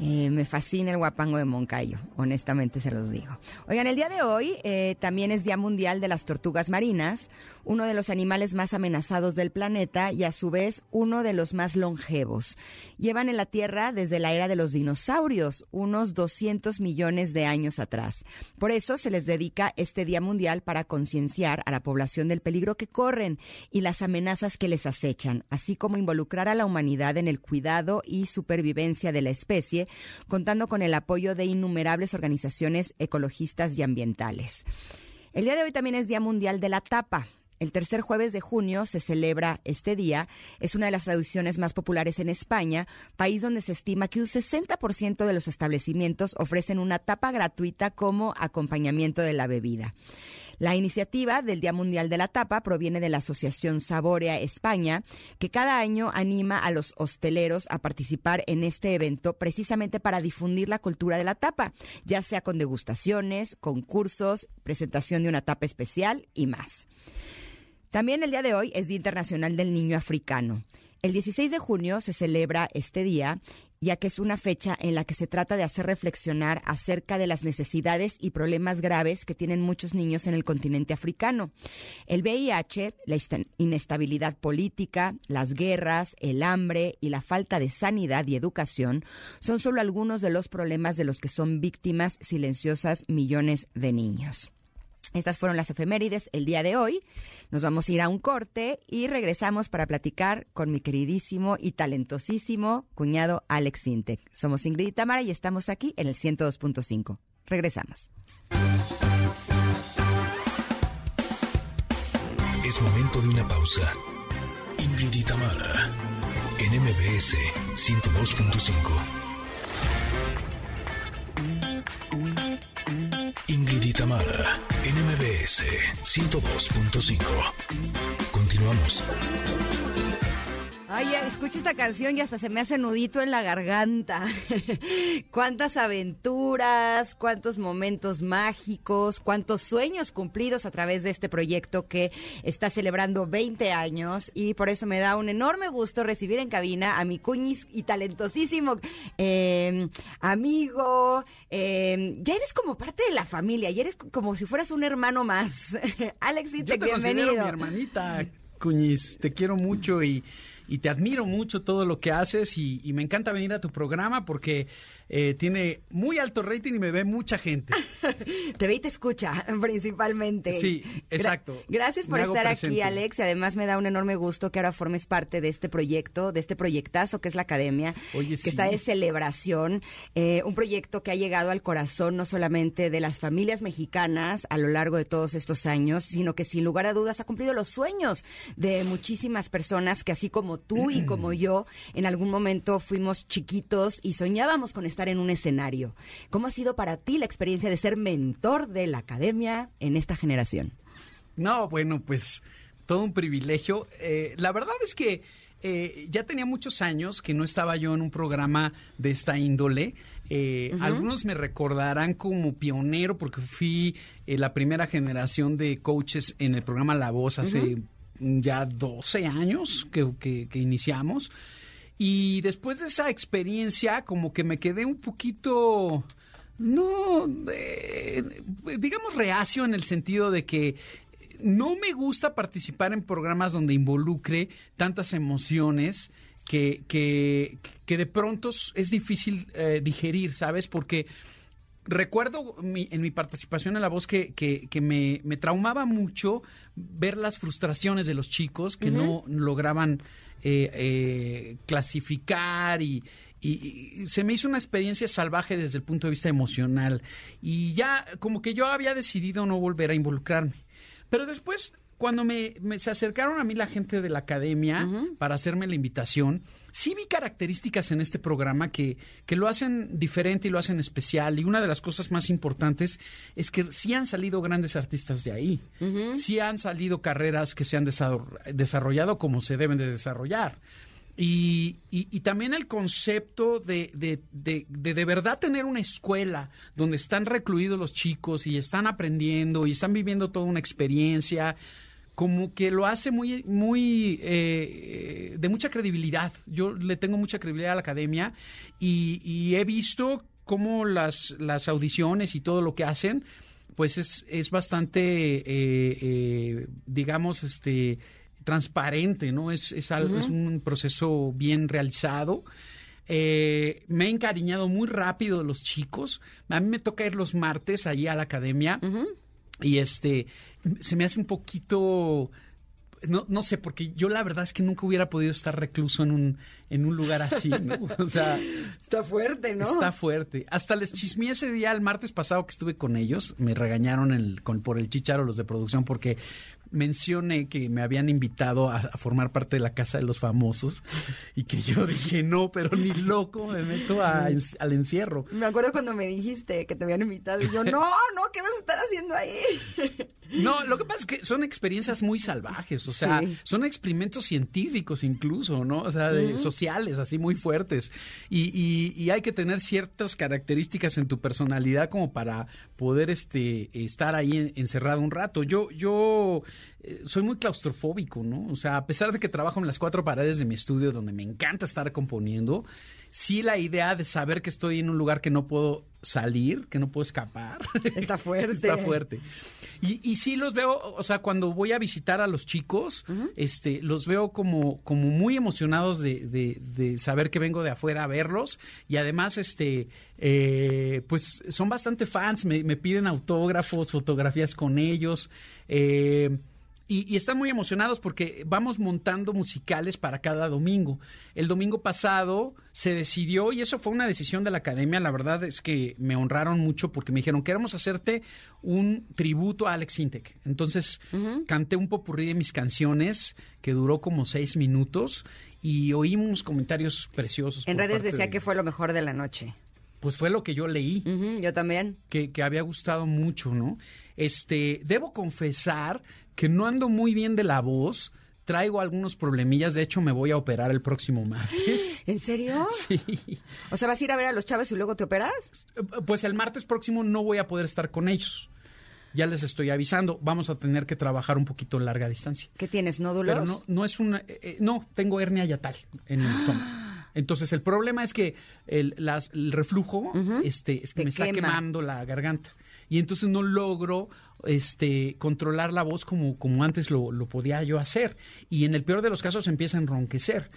Eh, me fascina el guapango de Moncayo, honestamente se los digo. Oigan, el día de hoy eh, también es Día Mundial de las Tortugas Marinas, uno de los animales más amenazados del planeta y a su vez uno de los más longevos. Llevan en la Tierra desde la era de los dinosaurios, unos 200 millones de años atrás. Por eso se les dedica este Día Mundial para concienciar a la población del peligro que corren y las amenazas que les acechan, así como involucrar a la humanidad en el cuidado y supervivencia de la especie contando con el apoyo de innumerables organizaciones ecologistas y ambientales. El día de hoy también es Día Mundial de la Tapa. El tercer jueves de junio se celebra este día. Es una de las tradiciones más populares en España, país donde se estima que un 60% de los establecimientos ofrecen una tapa gratuita como acompañamiento de la bebida. La iniciativa del Día Mundial de la Tapa proviene de la Asociación Saborea España, que cada año anima a los hosteleros a participar en este evento precisamente para difundir la cultura de la tapa, ya sea con degustaciones, concursos, presentación de una tapa especial y más. También el día de hoy es Día Internacional del Niño Africano. El 16 de junio se celebra este día ya que es una fecha en la que se trata de hacer reflexionar acerca de las necesidades y problemas graves que tienen muchos niños en el continente africano. El VIH, la inestabilidad política, las guerras, el hambre y la falta de sanidad y educación son solo algunos de los problemas de los que son víctimas silenciosas millones de niños. Estas fueron las efemérides el día de hoy. Nos vamos a ir a un corte y regresamos para platicar con mi queridísimo y talentosísimo cuñado Alex Sintec. Somos Ingrid y Tamara y estamos aquí en el 102.5. Regresamos. Es momento de una pausa. Ingrid y Tamara en MBS 102.5. Ingrid y Tamara, NMBS 102.5. Continuamos. Ay, escucho esta canción y hasta se me hace nudito en la garganta. cuántas aventuras, cuántos momentos mágicos, cuántos sueños cumplidos a través de este proyecto que está celebrando 20 años y por eso me da un enorme gusto recibir en cabina a mi cuñis y talentosísimo em, amigo. Em, ya eres como parte de la familia, ya eres como si fueras un hermano más. Alex, te bienvenido. mi hermanita, Cuñis, te quiero mucho y y te admiro mucho todo lo que haces y, y me encanta venir a tu programa porque eh, tiene muy alto rating y me ve mucha gente. te ve y te escucha, principalmente. Sí, exacto. gracias por estar aquí, Alex. Y además me da un enorme gusto que ahora formes parte de este proyecto, de este proyectazo que es la Academia, que está de celebración. Eh, un proyecto que ha llegado al corazón no solamente de las familias mexicanas a lo largo de todos estos años, sino que sin lugar a dudas ha cumplido los sueños de muchísimas personas que así como tú y como yo, en algún momento fuimos chiquitos y soñábamos con estar en un escenario. ¿Cómo ha sido para ti la experiencia de ser mentor de la academia en esta generación? No, bueno, pues todo un privilegio. Eh, la verdad es que eh, ya tenía muchos años que no estaba yo en un programa de esta índole. Eh, algunos me recordarán como pionero porque fui la primera generación de coaches en el programa La Voz hace ya 12 años que iniciamos. Y después de esa experiencia, como que me quedé un poquito, no, digamos reacio en el sentido de que no me gusta participar en programas donde involucre tantas emociones que, que, que de pronto es difícil eh, digerir, ¿sabes? Porque recuerdo en mi participación en La Voz que, que, me, me, traumaba mucho ver las frustraciones de los chicos que no lograban eh, eh, clasificar y, se me hizo una experiencia salvaje desde el punto de vista emocional. Y ya como que yo había decidido no volver a involucrarme. Pero después cuando me, se acercaron a mí la gente de la academia para hacerme la invitación, sí vi características en este programa que, que lo hacen diferente y lo hacen especial. Y una de las cosas más importantes es que sí han salido grandes artistas de ahí. Sí han salido carreras que se han desarrollado como se deben de desarrollar. Y, y, también el concepto de de, de, de de, verdad tener una escuela donde están recluidos los chicos y están aprendiendo y están viviendo toda una experiencia como que lo hace muy, muy, eh, de mucha credibilidad. Yo le tengo mucha credibilidad a la academia y, he visto cómo las, las audiciones y todo lo que hacen, pues es, es bastante, eh, eh, digamos, este transparente, ¿no? Es, es, algo, es un proceso bien realizado. me he encariñado muy rápido de los chicos. A mí me toca ir los martes allí a la academia. Y este, se me hace un poquito no, no sé, porque yo la verdad es que nunca hubiera podido estar recluso en un, en un lugar así, ¿no? O sea... Está fuerte, ¿no? Está fuerte. Hasta les chismé ese día, el martes pasado que estuve con ellos, me regañaron el, con, por el chicharo los de producción porque mencioné que me habían invitado a, formar parte de la Casa de los Famosos y que yo dije, no, pero ni loco me meto al encierro. Me acuerdo cuando me dijiste que te habían invitado y yo, no, no, ¿qué vas a estar haciendo ahí? No, lo que pasa es que son experiencias muy salvajes. O sea, Sí. son experimentos científicos incluso, ¿no? O sea, de, sociales, así muy fuertes. Y, y- y hay que tener ciertas características en tu personalidad como para poder este, estar ahí en- encerrado un rato. Yo, yo eh, soy muy claustrofóbico, ¿no? O sea, a pesar de que trabajo en las cuatro paredes de mi estudio donde me encanta estar componiendo, sí la idea de saber que estoy en un lugar que no puedo salir, que no puedo escapar. Está fuerte. Está fuerte. Y, y sí los veo, o sea, cuando voy a visitar a los chicos, este, los veo como, como muy emocionados de, de- de saber que vengo de afuera a verlos. Y además, este, eh, pues son bastante fans, me, me piden autógrafos, fotografías con ellos. eh, y, y están muy emocionados porque vamos montando musicales para cada domingo. El domingo pasado se decidió, y eso fue una decisión de la academia, la verdad es que me honraron mucho porque me dijeron, queremos hacerte un tributo a Alex Intec. Entonces canté un popurrí de mis canciones que duró como seis minutos y oí unos comentarios preciosos. En redes decía de- que fue lo mejor de la noche. Pues fue lo que yo leí yo también. que, que había gustado mucho, ¿no? Este, debo confesar que no ando muy bien de la voz. Traigo algunos problemillas. De hecho, me voy a operar el próximo martes. ¿En serio? Sí. O sea, ¿vas a ir a ver a los chavos y luego te operas? Pues el martes próximo no voy a poder estar con ellos. Ya les estoy avisando. Vamos a tener que trabajar un poquito larga distancia. ¿Qué tienes, nódulos? Pero no, no es una. eh, eh, no, tengo hernia yatal en el estómago. Entonces, el problema es que el, las- el reflujo este, este, Te me está quema. quemando la garganta. Y entonces no logro este, controlar la voz como, como antes lo, lo podía yo hacer. Y en el peor de los casos empieza a enronquecer.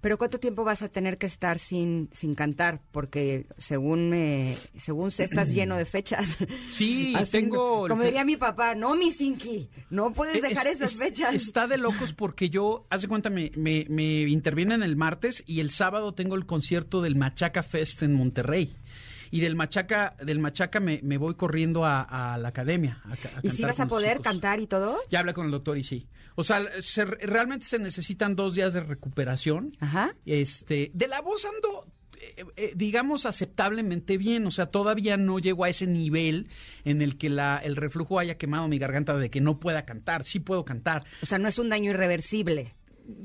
Pero ¿cuánto tiempo vas a tener que estar sin, sin cantar? Porque según me, según sé, estás lleno de fechas. Sí, Así, tengo Como diría mi papá, no, mi Sinki, no puedes dejar Es- esas es- fechas. Está de locos porque yo, hace cuenta, me, me, me intervienen el martes y el sábado tengo el concierto del Machaca Fest en Monterrey. Y del Machaca, del Machaca me, me voy corriendo a, a la academia. a ca- a ¿Y si vas a poder cantar y todo? Ya hablé con el doctor y sí. O sea, se- realmente se necesitan dos días de recuperación. Ajá. Este, de la voz ando, eh, eh, digamos, aceptablemente bien. O sea, todavía no llego a ese nivel en el que la, el reflujo haya quemado mi garganta de que no pueda cantar. Sí puedo cantar. O sea, no es un daño irreversible.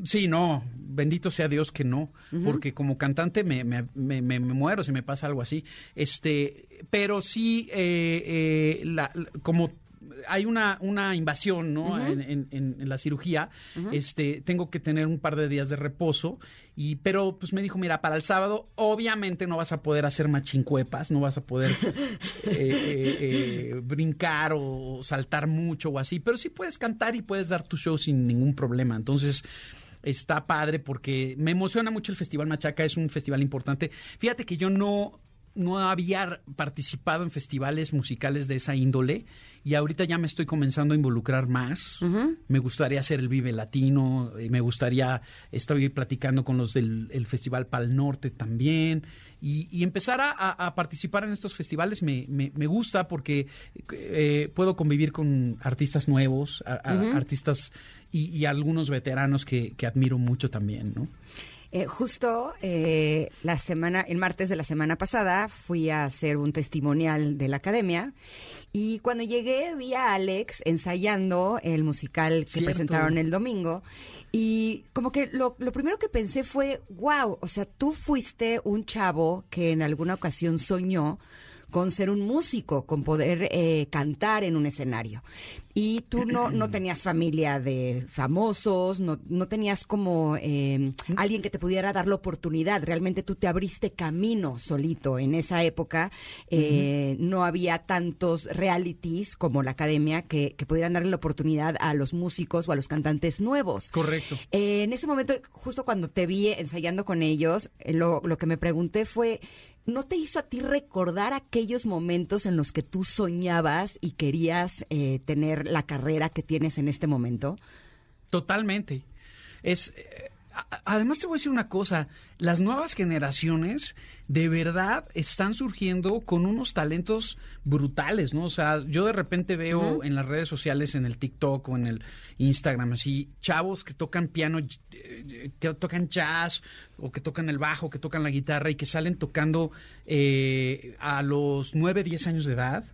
Sí, no, bendito sea Dios que no, porque como cantante me, me, me- me- muero si me pasa algo así. Este, pero sí, eh, eh, la- como hay una, una invasión ¿no? en, en- en- en la cirugía, este, tengo que tener un par de días de reposo. Y, pero pues me dijo, mira, para el sábado obviamente no vas a poder hacer machincuepas, no vas a poder eh, eh, eh, brincar o saltar mucho o así, pero sí puedes cantar y puedes dar tu show sin ningún problema. Entonces, está padre porque me emociona mucho el Festival Machaca, es un festival importante. Fíjate que yo no, no había participado en festivales musicales de esa índole y ahorita ya me estoy comenzando a involucrar más. Me gustaría hacer el Vive Latino, eh, me gustaría, estoy platicando con los del el Festival Pal Norte también y, y empezar a, participar en estos festivales me, me- me gusta porque eh, puedo convivir con artistas nuevos, a- a- artistas y, y algunos veteranos que, que admiro mucho también, ¿no? Eh, justo eh, la semana, el martes de la semana pasada, fui a hacer un testimonial de la academia y cuando llegué vi a Alex ensayando el musical que Cierto. presentaron el domingo y como que lo, lo primero que pensé fue, wow, o sea, tú fuiste un chavo que en alguna ocasión soñó con ser un músico, con poder eh, cantar en un escenario. Y tú no, no tenías familia de famosos, no, no tenías como eh, alguien que te pudiera dar la oportunidad. Realmente tú te abriste camino solito. En esa época eh, no había tantos realities como la academia que, que pudieran darle la oportunidad a los músicos o a los cantantes nuevos. Correcto. Eh, en ese momento, justo cuando te vi ensayando con ellos, eh, lo, lo que me pregunté fue, ¿no te hizo a ti recordar aquellos momentos en los que tú soñabas y querías eh, tener la carrera que tienes en este momento? Totalmente. Es eh, además te voy a decir una cosa, las nuevas generaciones de verdad están surgiendo con unos talentos brutales, ¿no? O sea, yo de repente veo en las redes sociales, en el TikTok o en el Instagram, así, chavos que tocan piano, eh, que tocan jazz o que tocan el bajo, que tocan la guitarra y que salen tocando eh, a los 9, 10 años de edad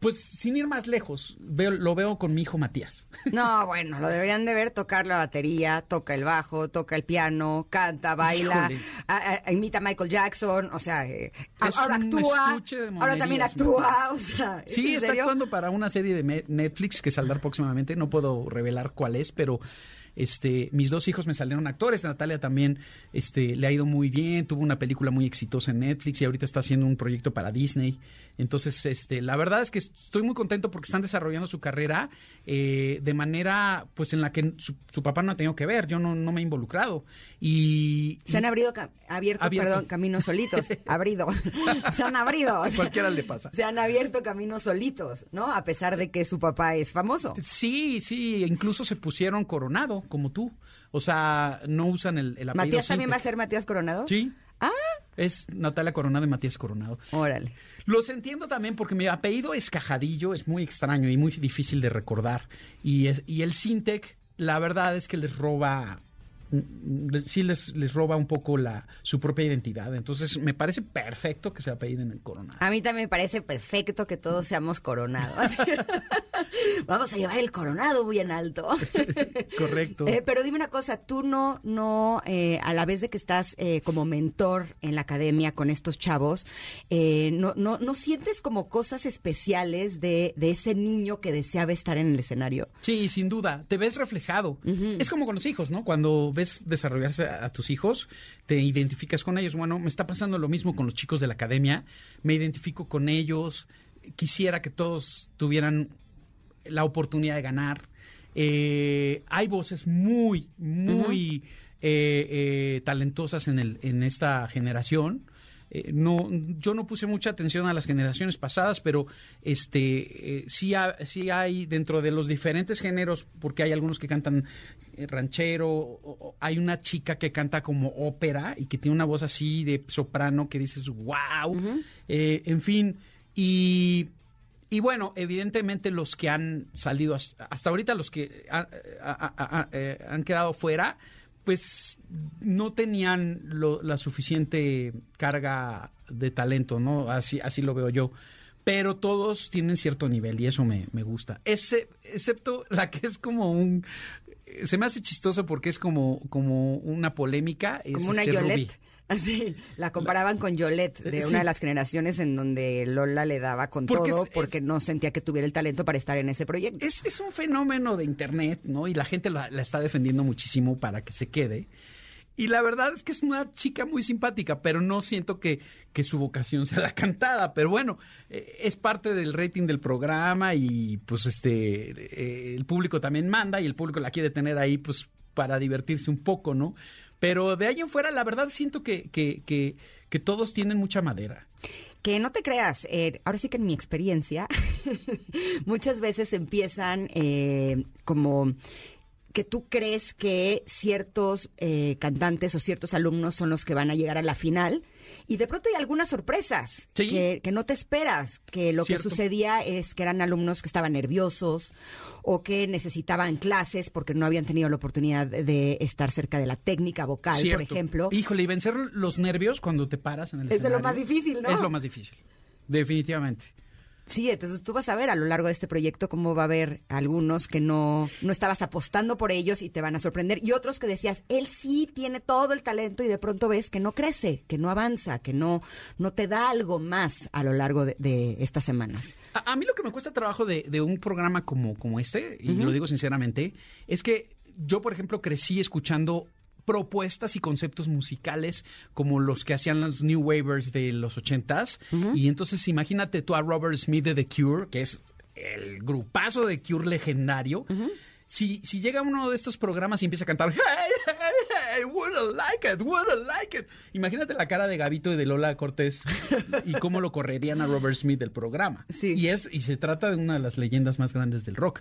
pues sin ir más lejos, veo, lo veo con mi hijo Matías. No, bueno, lo deberían de ver tocar la batería, toca el bajo, toca el piano, canta, baila, Híjole. a- a- imita a Michael Jackson, o sea, eh, Es ahora actúa, ahora también actúa, o sea, ¿es Sí, está actuando para una serie de Netflix que saldrá próximamente. No puedo revelar cuál es, pero este, mis dos hijos me salieron actores. Natalia también este, le ha ido muy bien. Tuvo una película muy exitosa en Netflix y ahorita está haciendo un proyecto para Disney. Entonces, este, la verdad es que estoy muy contento porque están desarrollando su carrera eh, de manera, pues, en la que su, su papá no ha tenido que ver. Yo no, no me he involucrado. Y, Se han abrido, abierto, Abierto. perdón, caminos solitos, abrido, se han abrido. sea, cualquiera le pasa. Se han abierto caminos solitos, ¿no? A pesar de que su papá es famoso. Sí, sí, incluso se pusieron coronado, como tú. O sea, no usan el, el apellido. ¿Matías también va a ser Matías Coronado? Sí. Ah, Es Natalia Coronado y Matías Coronado. órale. Los entiendo también porque mi apellido es Cajadillo, es muy extraño y muy difícil de recordar. Y, es- y el Sintec, la verdad es que les roba, sí les, les roba un poco la, su propia identidad. Entonces me parece perfecto que se apelliden el Coronado. A mí también me parece perfecto que todos seamos coronados. Vamos a llevar el coronado muy en alto. Correcto. Eh, pero dime una cosa, tú no, no, eh, a la vez de que estás eh, como mentor en la academia con estos chavos, no, no, no sientes como cosas especiales de, de ese niño que deseaba estar en el escenario. Sí, sin duda, te ves reflejado. Es como con los hijos, ¿no? Cuando ves desarrollarse a, a tus hijos, te identificas con ellos. Bueno, me está pasando lo mismo con los chicos de la academia, me identifico con ellos, quisiera que todos tuvieran la oportunidad de ganar. Eh, hay voces muy, muy eh, eh, talentosas en, el, en esta generación. Eh, no, yo no puse mucha atención a las generaciones pasadas, pero este eh, sí, ha- sí hay dentro de los diferentes géneros, porque hay algunos que cantan eh, ranchero, o- o- hay una chica que canta como ópera y que tiene una voz así de soprano que dices, wow, Eh, en fin, y y bueno, evidentemente los que han salido has- hasta ahorita, los que ha- ha- ha- ha- eh, han quedado fuera, pues no tenían lo- la suficiente carga de talento, ¿no? Así, así lo veo yo. Pero todos tienen cierto nivel y eso me, me gusta. Ese, excepto la que es como un... Se me hace chistoso porque es como, como una polémica. es Como una este. Así, la comparaban con Yolette de Eh, una de las generaciones en donde Lola le daba con Porque todo es- porque es- no sentía que tuviera el talento para estar en ese proyecto. Es, es un fenómeno de Internet, ¿no? Y la gente la, la está defendiendo muchísimo para que se quede. Y la verdad es que es una chica muy simpática, pero no siento que, que su vocación sea la cantada. Pero bueno, eh, es parte del rating del programa y pues este eh, el público también manda y el público la quiere tener ahí pues para divertirse un poco, ¿no? Pero de ahí en fuera, la verdad siento que, que, que, que todos tienen mucha madera. Que no te creas, eh, ahora sí que en mi experiencia, muchas veces empiezan eh, como que tú crees que ciertos eh, cantantes o ciertos alumnos son los que van a llegar a la final y de pronto hay algunas sorpresas Sí. que, que no te esperas, que lo Cierto. que sucedía es que eran alumnos que estaban nerviosos o que necesitaban clases porque no habían tenido la oportunidad de, estar cerca de la técnica vocal, por ejemplo. Híjole, y vencer los nervios cuando te paras en el Es de lo más difícil, ¿no? Es lo más difícil. Definitivamente. Sí, entonces tú vas a ver a lo largo de este proyecto cómo va a haber algunos que no, no estabas apostando por ellos y te van a sorprender y otros que decías, él sí tiene todo el talento y de pronto ves que no crece, que no avanza, que no, no te da algo más a lo largo de, de estas semanas. A, a mí lo que me cuesta trabajo de, de un programa como, como este, y lo digo sinceramente, es que yo, por ejemplo, crecí escuchando propuestas y conceptos musicales como los que hacían los New Wavers de los ochentas. Y entonces imagínate tú a Robert Smith de The Cure, que es el grupazo de Cure legendario. Si, si llega uno de estos programas y empieza a cantar, hey, wouldn't like it, wouldn't like it. Imagínate la cara de Gabito y de Lola Cortés y cómo lo correrían a Robert Smith del programa. Sí. Y es, y se trata de una de las leyendas más grandes del rock.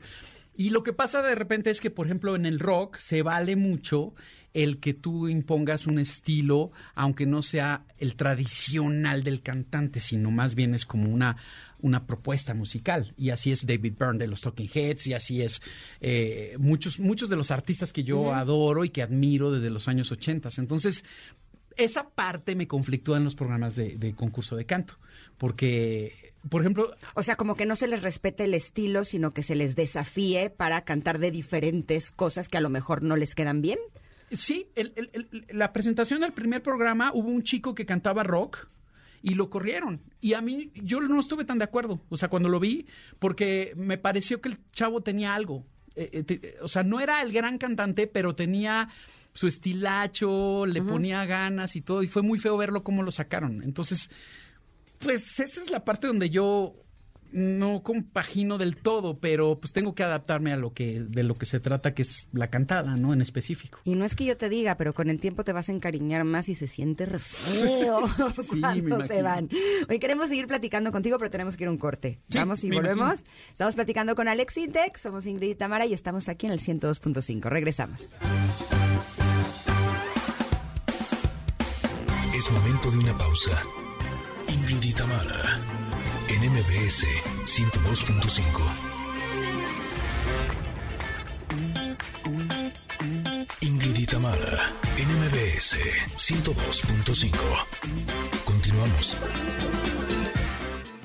Y lo que pasa de repente es que, por ejemplo, en el rock se vale mucho el que tú impongas un estilo, aunque no sea el tradicional del cantante, sino más bien es como una, una propuesta musical. Y así es David Byrne de los Talking Heads, y así es eh, muchos, muchos de los artistas que yo adoro y que admiro desde los años 80. Entonces, esa parte me conflictúa en los programas de, de concurso de canto, porque por ejemplo, O sea, como que no se les respete el estilo, sino que se les desafíe para cantar de diferentes cosas que a lo mejor no les quedan bien. Sí, el- el- el- la presentación del primer programa hubo un chico que cantaba rock y lo corrieron. Y a mí, yo no estuve tan de acuerdo, o sea, cuando lo vi, porque me pareció que el chavo tenía algo. Eh, eh, te- o sea, no era el gran cantante, pero tenía su estilacho, le ponía ganas y todo, y fue muy feo verlo cómo lo sacaron. Entonces, pues esa es la parte donde yo no compagino del todo, pero pues tengo que adaptarme a lo que de lo que se trata, que es la cantada, ¿no? En específico. Y no es que yo te diga, pero con el tiempo te vas a encariñar más y se siente re feo Sí, cuando se van. Hoy queremos seguir platicando contigo, pero tenemos que ir a un corte. Sí, Vamos y volvemos. imagino. Estamos platicando con Alex Intec, somos Ingrid y Tamara y estamos aquí en el 102.5. Regresamos. Es momento de una pausa. Ingrid y Tamara, en MBS 102.5. Ingrid y Tamara, en MBS 102.5. Continuamos.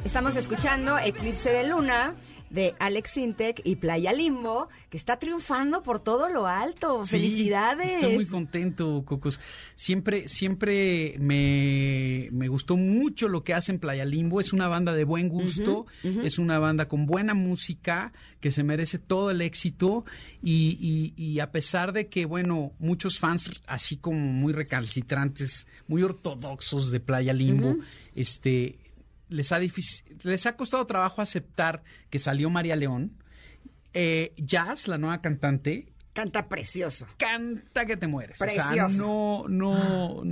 Estamos escuchando Eclipse de Luna de Alex Intec y Playa Limbo, que está triunfando por todo lo alto. Sí, ¡Felicidades! Estoy muy contento, Cocos. Siempre, siempre me, me gustó mucho lo que hacen Playa Limbo. Es una banda de buen gusto, es una banda con buena música, que se merece todo el éxito. Y, y- y a pesar de que, bueno, muchos fans así como muy recalcitrantes, muy ortodoxos de Playa Limbo, este les ha les ha costado trabajo aceptar que salió María León. Eh, Jazz, la nueva cantante, Canta precioso. canta que te mueres. O sea, Precioso. no, no,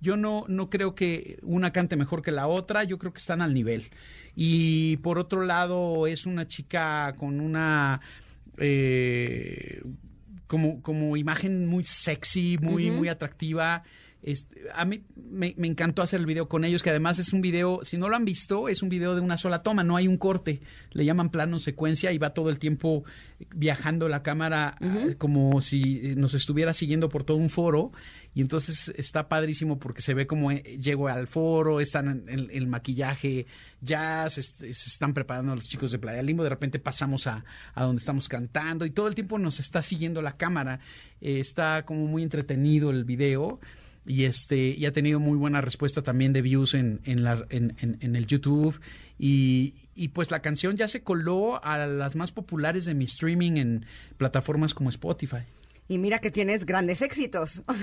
yo no, no creo que una cante mejor que la otra, yo creo que están al nivel. Y por otro lado, es una chica con una eh, como, como imagen muy sexy, muy, muy atractiva. Este, a mí me, me encantó hacer el video con ellos, que además es un video, si no lo han visto, es un video de una sola toma, no hay un corte. Le llaman plano secuencia y va todo el tiempo viajando la cámara ah, como si eh, nos estuviera siguiendo por todo un foro. Y entonces está padrísimo porque se ve como eh, llego al foro, están en, en- el maquillaje, ya se, se están preparando los chicos de Playa Limbo, de repente pasamos a, a donde estamos cantando y todo el tiempo nos está siguiendo la cámara. Eh, está como muy entretenido el video y este y ha tenido muy buena respuesta también de views en, en, la, en, el YouTube y, y pues la canción ya se coló a las más populares de mi streaming en plataformas como Spotify. Y mira que tienes grandes éxitos. O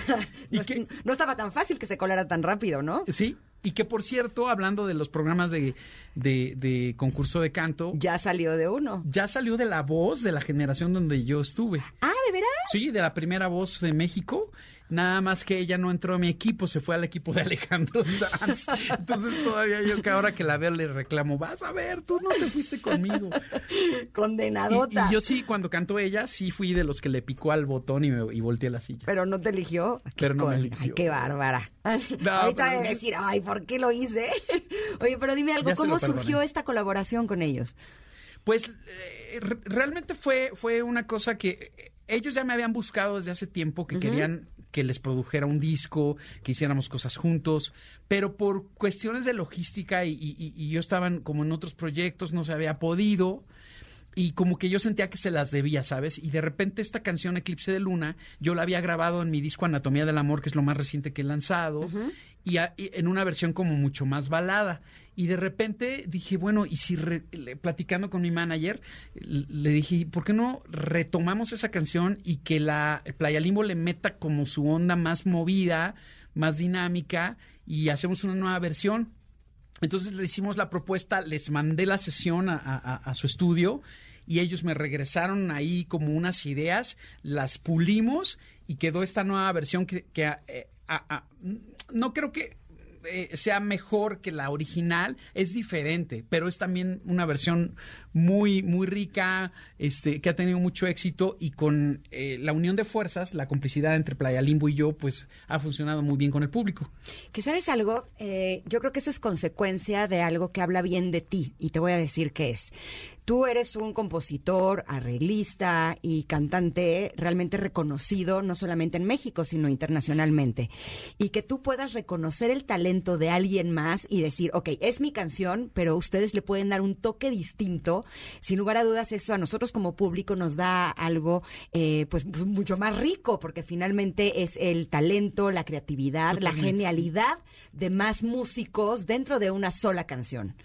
sea, no estaba tan fácil que se colara tan rápido, ¿no? Sí, y que por cierto, hablando de los programas de, de, de concurso de canto, Ya salió de uno. ya salió de la voz de la generación donde yo estuve. Ah, ¿de veras? Sí, de la primera voz de México. Nada más que ella no entró a mi equipo, se fue al equipo de Alejandro Sanz. Entonces todavía yo que ahora que la veo le reclamo, vas a ver, tú no te fuiste conmigo. Condenadota. y yo sí, cuando cantó ella, sí fui de los que le picó al botón y, me, y volteé la silla. Pero no te eligió. Pero no me eligió. Ay, qué bárbara. No, Ahorita pero- de decir, ay, ¿por qué lo hice? Oye, pero dime algo, Ya ¿cómo surgió esta colaboración con ellos? Pues eh, re- realmente fue, fue una cosa que eh, ellos ya me habían buscado desde hace tiempo, que querían que les produjera un disco, que hiciéramos cosas juntos, pero por cuestiones de logística y, y- y- yo estaban como en otros proyectos, no se había podido. Y como que yo sentía que se las debía, ¿sabes? Y de repente esta canción Eclipse de Luna, yo la había grabado en mi disco Anatomía del Amor, que es lo más reciente que he lanzado, y, a- y en una versión como mucho más balada. Y de repente dije, bueno, y si re- le- platicando con mi manager, le dije, ¿por qué no retomamos esa canción y que la Playa Limbo le meta como su onda más movida, más dinámica, y hacemos una nueva versión? Entonces le hicimos la propuesta, les mandé la sesión a, a- a su estudio y ellos me regresaron ahí como unas ideas, las pulimos y quedó esta nueva versión que, eh, no creo que eh, sea mejor que la original, es diferente, pero es también una versión muy, muy rica, este, que ha tenido mucho éxito y con eh, la unión de fuerzas, la complicidad entre Playa Limbo y yo, pues ha funcionado muy bien con el público. Que sabes algo, Eh, yo creo que eso es consecuencia de algo que habla bien de ti y te voy a decir qué es. Tú eres un compositor, arreglista y cantante realmente reconocido no solamente en México, sino internacionalmente. Y que tú puedas reconocer el talento de alguien más y decir, ok, es mi canción, pero ustedes le pueden dar un toque distinto. Sin lugar a dudas, eso a nosotros como público nos da algo eh, pues mucho más rico, porque finalmente es el talento, la creatividad, la genialidad de más músicos dentro de una sola canción.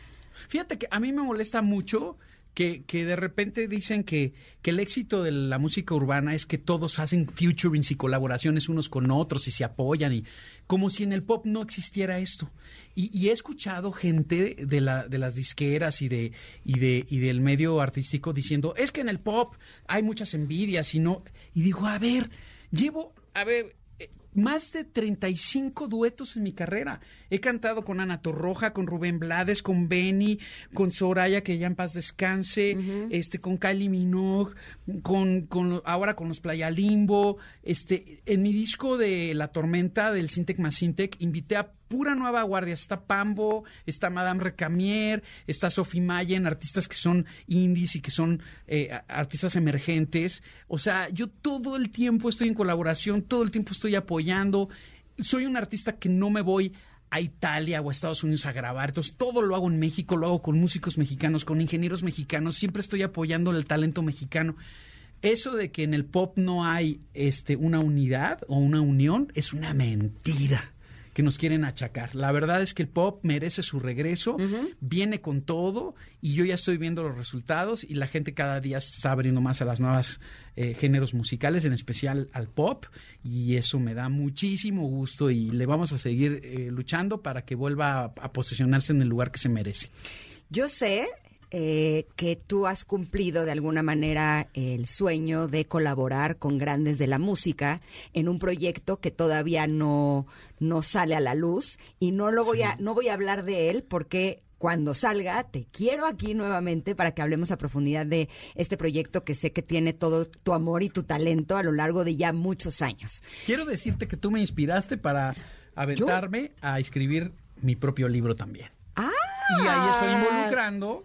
Fíjate que a mí me molesta mucho que, que de repente dicen que, que el éxito de la música urbana es que todos hacen futurings y colaboraciones unos con otros y se apoyan y como si en el pop no existiera esto. Y, y he escuchado gente de, la, de las disqueras y, de, y, de, y del medio artístico diciendo, es que en el pop hay muchas envidias y no... Y digo, a ver, llevo, a ver, más de 35 duetos en mi carrera. He cantado con Ana Torroja, con Rubén Blades, con Benny, con Soraya, que ya en paz descanse, este, con Kylie Minogue, con, con, ahora con los Playa Limbo. Este, en mi disco de La Tormenta del Sintec más Sintec, invité a pura nueva guardia. Está Pambo, está Madame Recamier, está Sophie Mayen, artistas que son indies y que son eh, artistas emergentes. O sea, yo todo el tiempo estoy en colaboración, todo el tiempo estoy apoyando. Soy un artista que no me voy a Italia o a Estados Unidos a grabar. Entonces, todo lo hago en México, lo hago con músicos mexicanos, con ingenieros mexicanos. Siempre estoy apoyando el talento mexicano. Eso de que en el pop no hay este, una unidad o una unión es una mentira que nos quieren achacar. La verdad es que el pop merece su regreso, viene con todo y yo ya estoy viendo los resultados y la gente cada día está abriendo más a las nuevas eh, géneros musicales, en especial al pop y eso me da muchísimo gusto y le vamos a seguir eh, luchando para que vuelva a, a posicionarse en el lugar que se merece. Yo sé eh, que tú has cumplido de alguna manera el sueño de colaborar con grandes de la música en un proyecto que todavía no, no sale a la luz y no lo voy a no voy a hablar de él porque cuando salga, te quiero aquí nuevamente para que hablemos a profundidad de este proyecto que sé que tiene todo tu amor y tu talento a lo largo de ya muchos años. Quiero decirte que tú me inspiraste para aventarme a escribir mi propio libro también. Ah. Y ahí estoy involucrando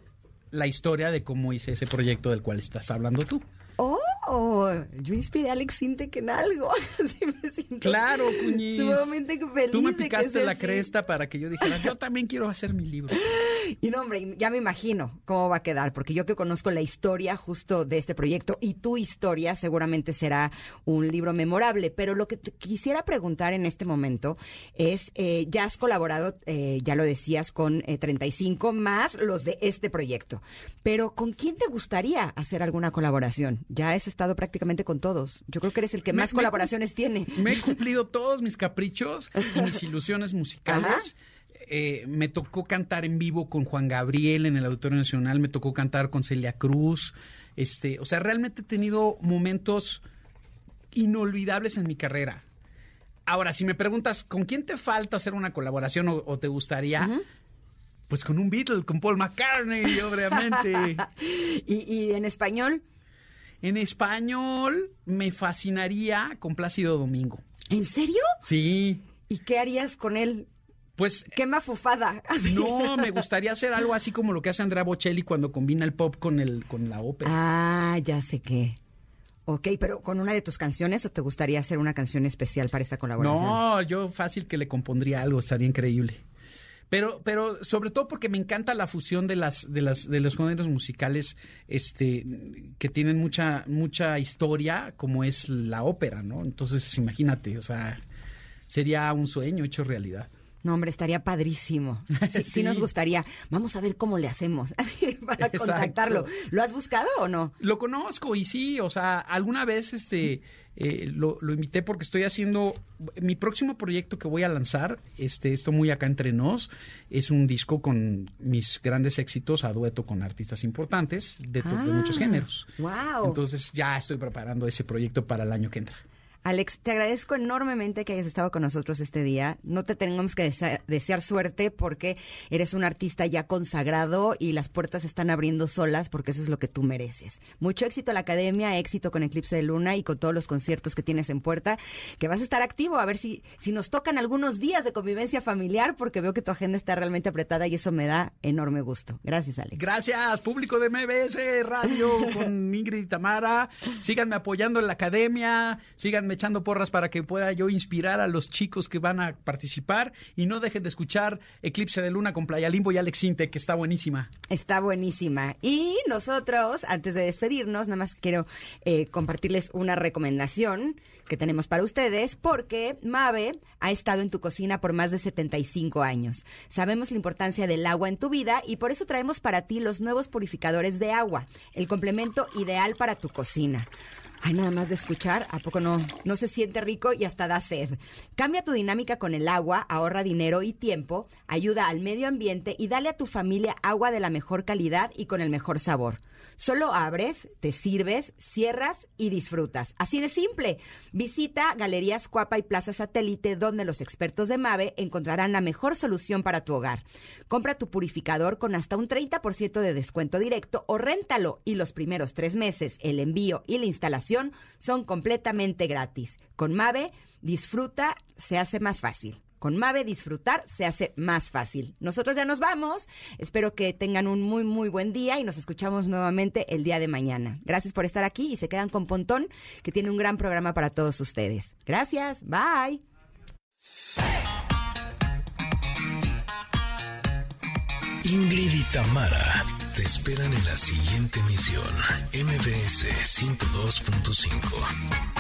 la historia de cómo hice ese proyecto del cual estás hablando tú. Oh, yo inspiré a Alex Sintek en algo. Así me siento claro, Cuñiz. Sumamente feliz. Tú me picaste la cresta para que yo dijera, yo también quiero hacer mi libro. Y no, hombre, ya me imagino cómo va a quedar, porque yo que conozco la historia justo de este proyecto y tu historia seguramente será un libro memorable. Pero lo que te quisiera preguntar en este momento es, eh, ya has colaborado, eh, ya lo decías, con eh, 35 más los de este proyecto. Pero ¿con quién te gustaría hacer alguna colaboración? Ya has estado prácticamente con todos. Yo creo que eres el que Me- más me- colaboraciones tiene. Me he cumplido todos mis caprichos y mis ilusiones musicales. Eh, me tocó cantar en vivo con Juan Gabriel en el Auditorio Nacional, me tocó cantar con Celia Cruz. Este, o sea, realmente he tenido momentos inolvidables en mi carrera. Ahora, si me preguntas, ¿con quién te falta hacer una colaboración o, o te gustaría? Pues con un Beatle, con Paul McCartney, obviamente. ¿Y, y en español? en español, me fascinaría con Plácido Domingo. ¿En serio? Sí, ¿Y qué harías con él? Pues ¡Qué mafufada! No, me gustaría hacer algo así como lo que hace Andrea Bocelli cuando combina el pop con el con la ópera. Ah, ya sé qué. Ok, pero ¿con una de tus canciones o te gustaría hacer una canción especial para esta colaboración? no, yo fácil que le compondría algo, estaría increíble. Pero, pero sobre todo porque me encanta la fusión de las, de las, de los géneros musicales, este, que tienen mucha, mucha historia, como es la ópera, ¿no? Entonces, imagínate, o sea, sería un sueño hecho realidad. No, hombre, estaría padrísimo. Sí, sí Sí. nos gustaría. Vamos a ver cómo le hacemos para Exacto. contactarlo. ¿Lo has buscado o no? Lo conozco y sí, o sea, alguna vez este eh, lo, lo invité porque estoy haciendo mi próximo proyecto que voy a lanzar, este, esto muy acá entre nos, es un disco con mis grandes éxitos a dueto con artistas importantes de, de muchos Ah, géneros. guau. Entonces ya estoy preparando ese proyecto para el año que entra. Alex, te agradezco enormemente que hayas estado con nosotros este día. No te tenemos que desear suerte porque eres un artista ya consagrado y las puertas están abriendo solas porque eso es lo que tú mereces. Mucho éxito a la academia, éxito con Eclipse de Luna y con todos los conciertos que tienes en puerta, que vas a estar activo a ver si, si nos tocan algunos días de convivencia familiar porque veo que tu agenda está realmente apretada y eso me da enorme gusto. Gracias, Alex. Gracias, público de MBS Radio con Ingrid y Tamara. Síganme apoyando en la academia, síganme echando porras para que pueda yo inspirar a los chicos que van a participar y no dejen de escuchar Eclipse de Luna con Playa Limbo y Alex Inte, que está buenísima. Está buenísima. Y nosotros, antes de despedirnos, nada más quiero eh, compartirles una recomendación que tenemos para ustedes porque Mave ha estado en tu cocina por más de 75 años. Sabemos la importancia del agua en tu vida y por eso traemos para ti los nuevos purificadores de agua, el complemento ideal para tu cocina. Ay, nada más de escuchar, ¿a poco no, no se siente rico y hasta da sed? Cambia tu dinámica con el agua, ahorra dinero y tiempo, ayuda al medio ambiente y dale a tu familia agua de la mejor calidad y con el mejor sabor. Solo abres, te sirves, cierras y disfrutas. Así de simple. Visita Galerías Cuapa y Plaza Satélite, donde los expertos de MAVE encontrarán la mejor solución para tu hogar. Compra tu purificador con hasta un 30% de descuento directo o réntalo y los primeros tres meses, el envío y la instalación son completamente gratis. Con MAVE, disfruta, se hace más fácil. Con Mave disfrutar se hace más fácil. Nosotros ya nos vamos. Espero que tengan un muy, muy buen día y nos escuchamos nuevamente el día de mañana. Gracias por estar aquí y se quedan con Pontón, que tiene un gran programa para todos ustedes. Gracias. Bye. Ingrid y Tamara te esperan en la siguiente emisión, MBS 102.5.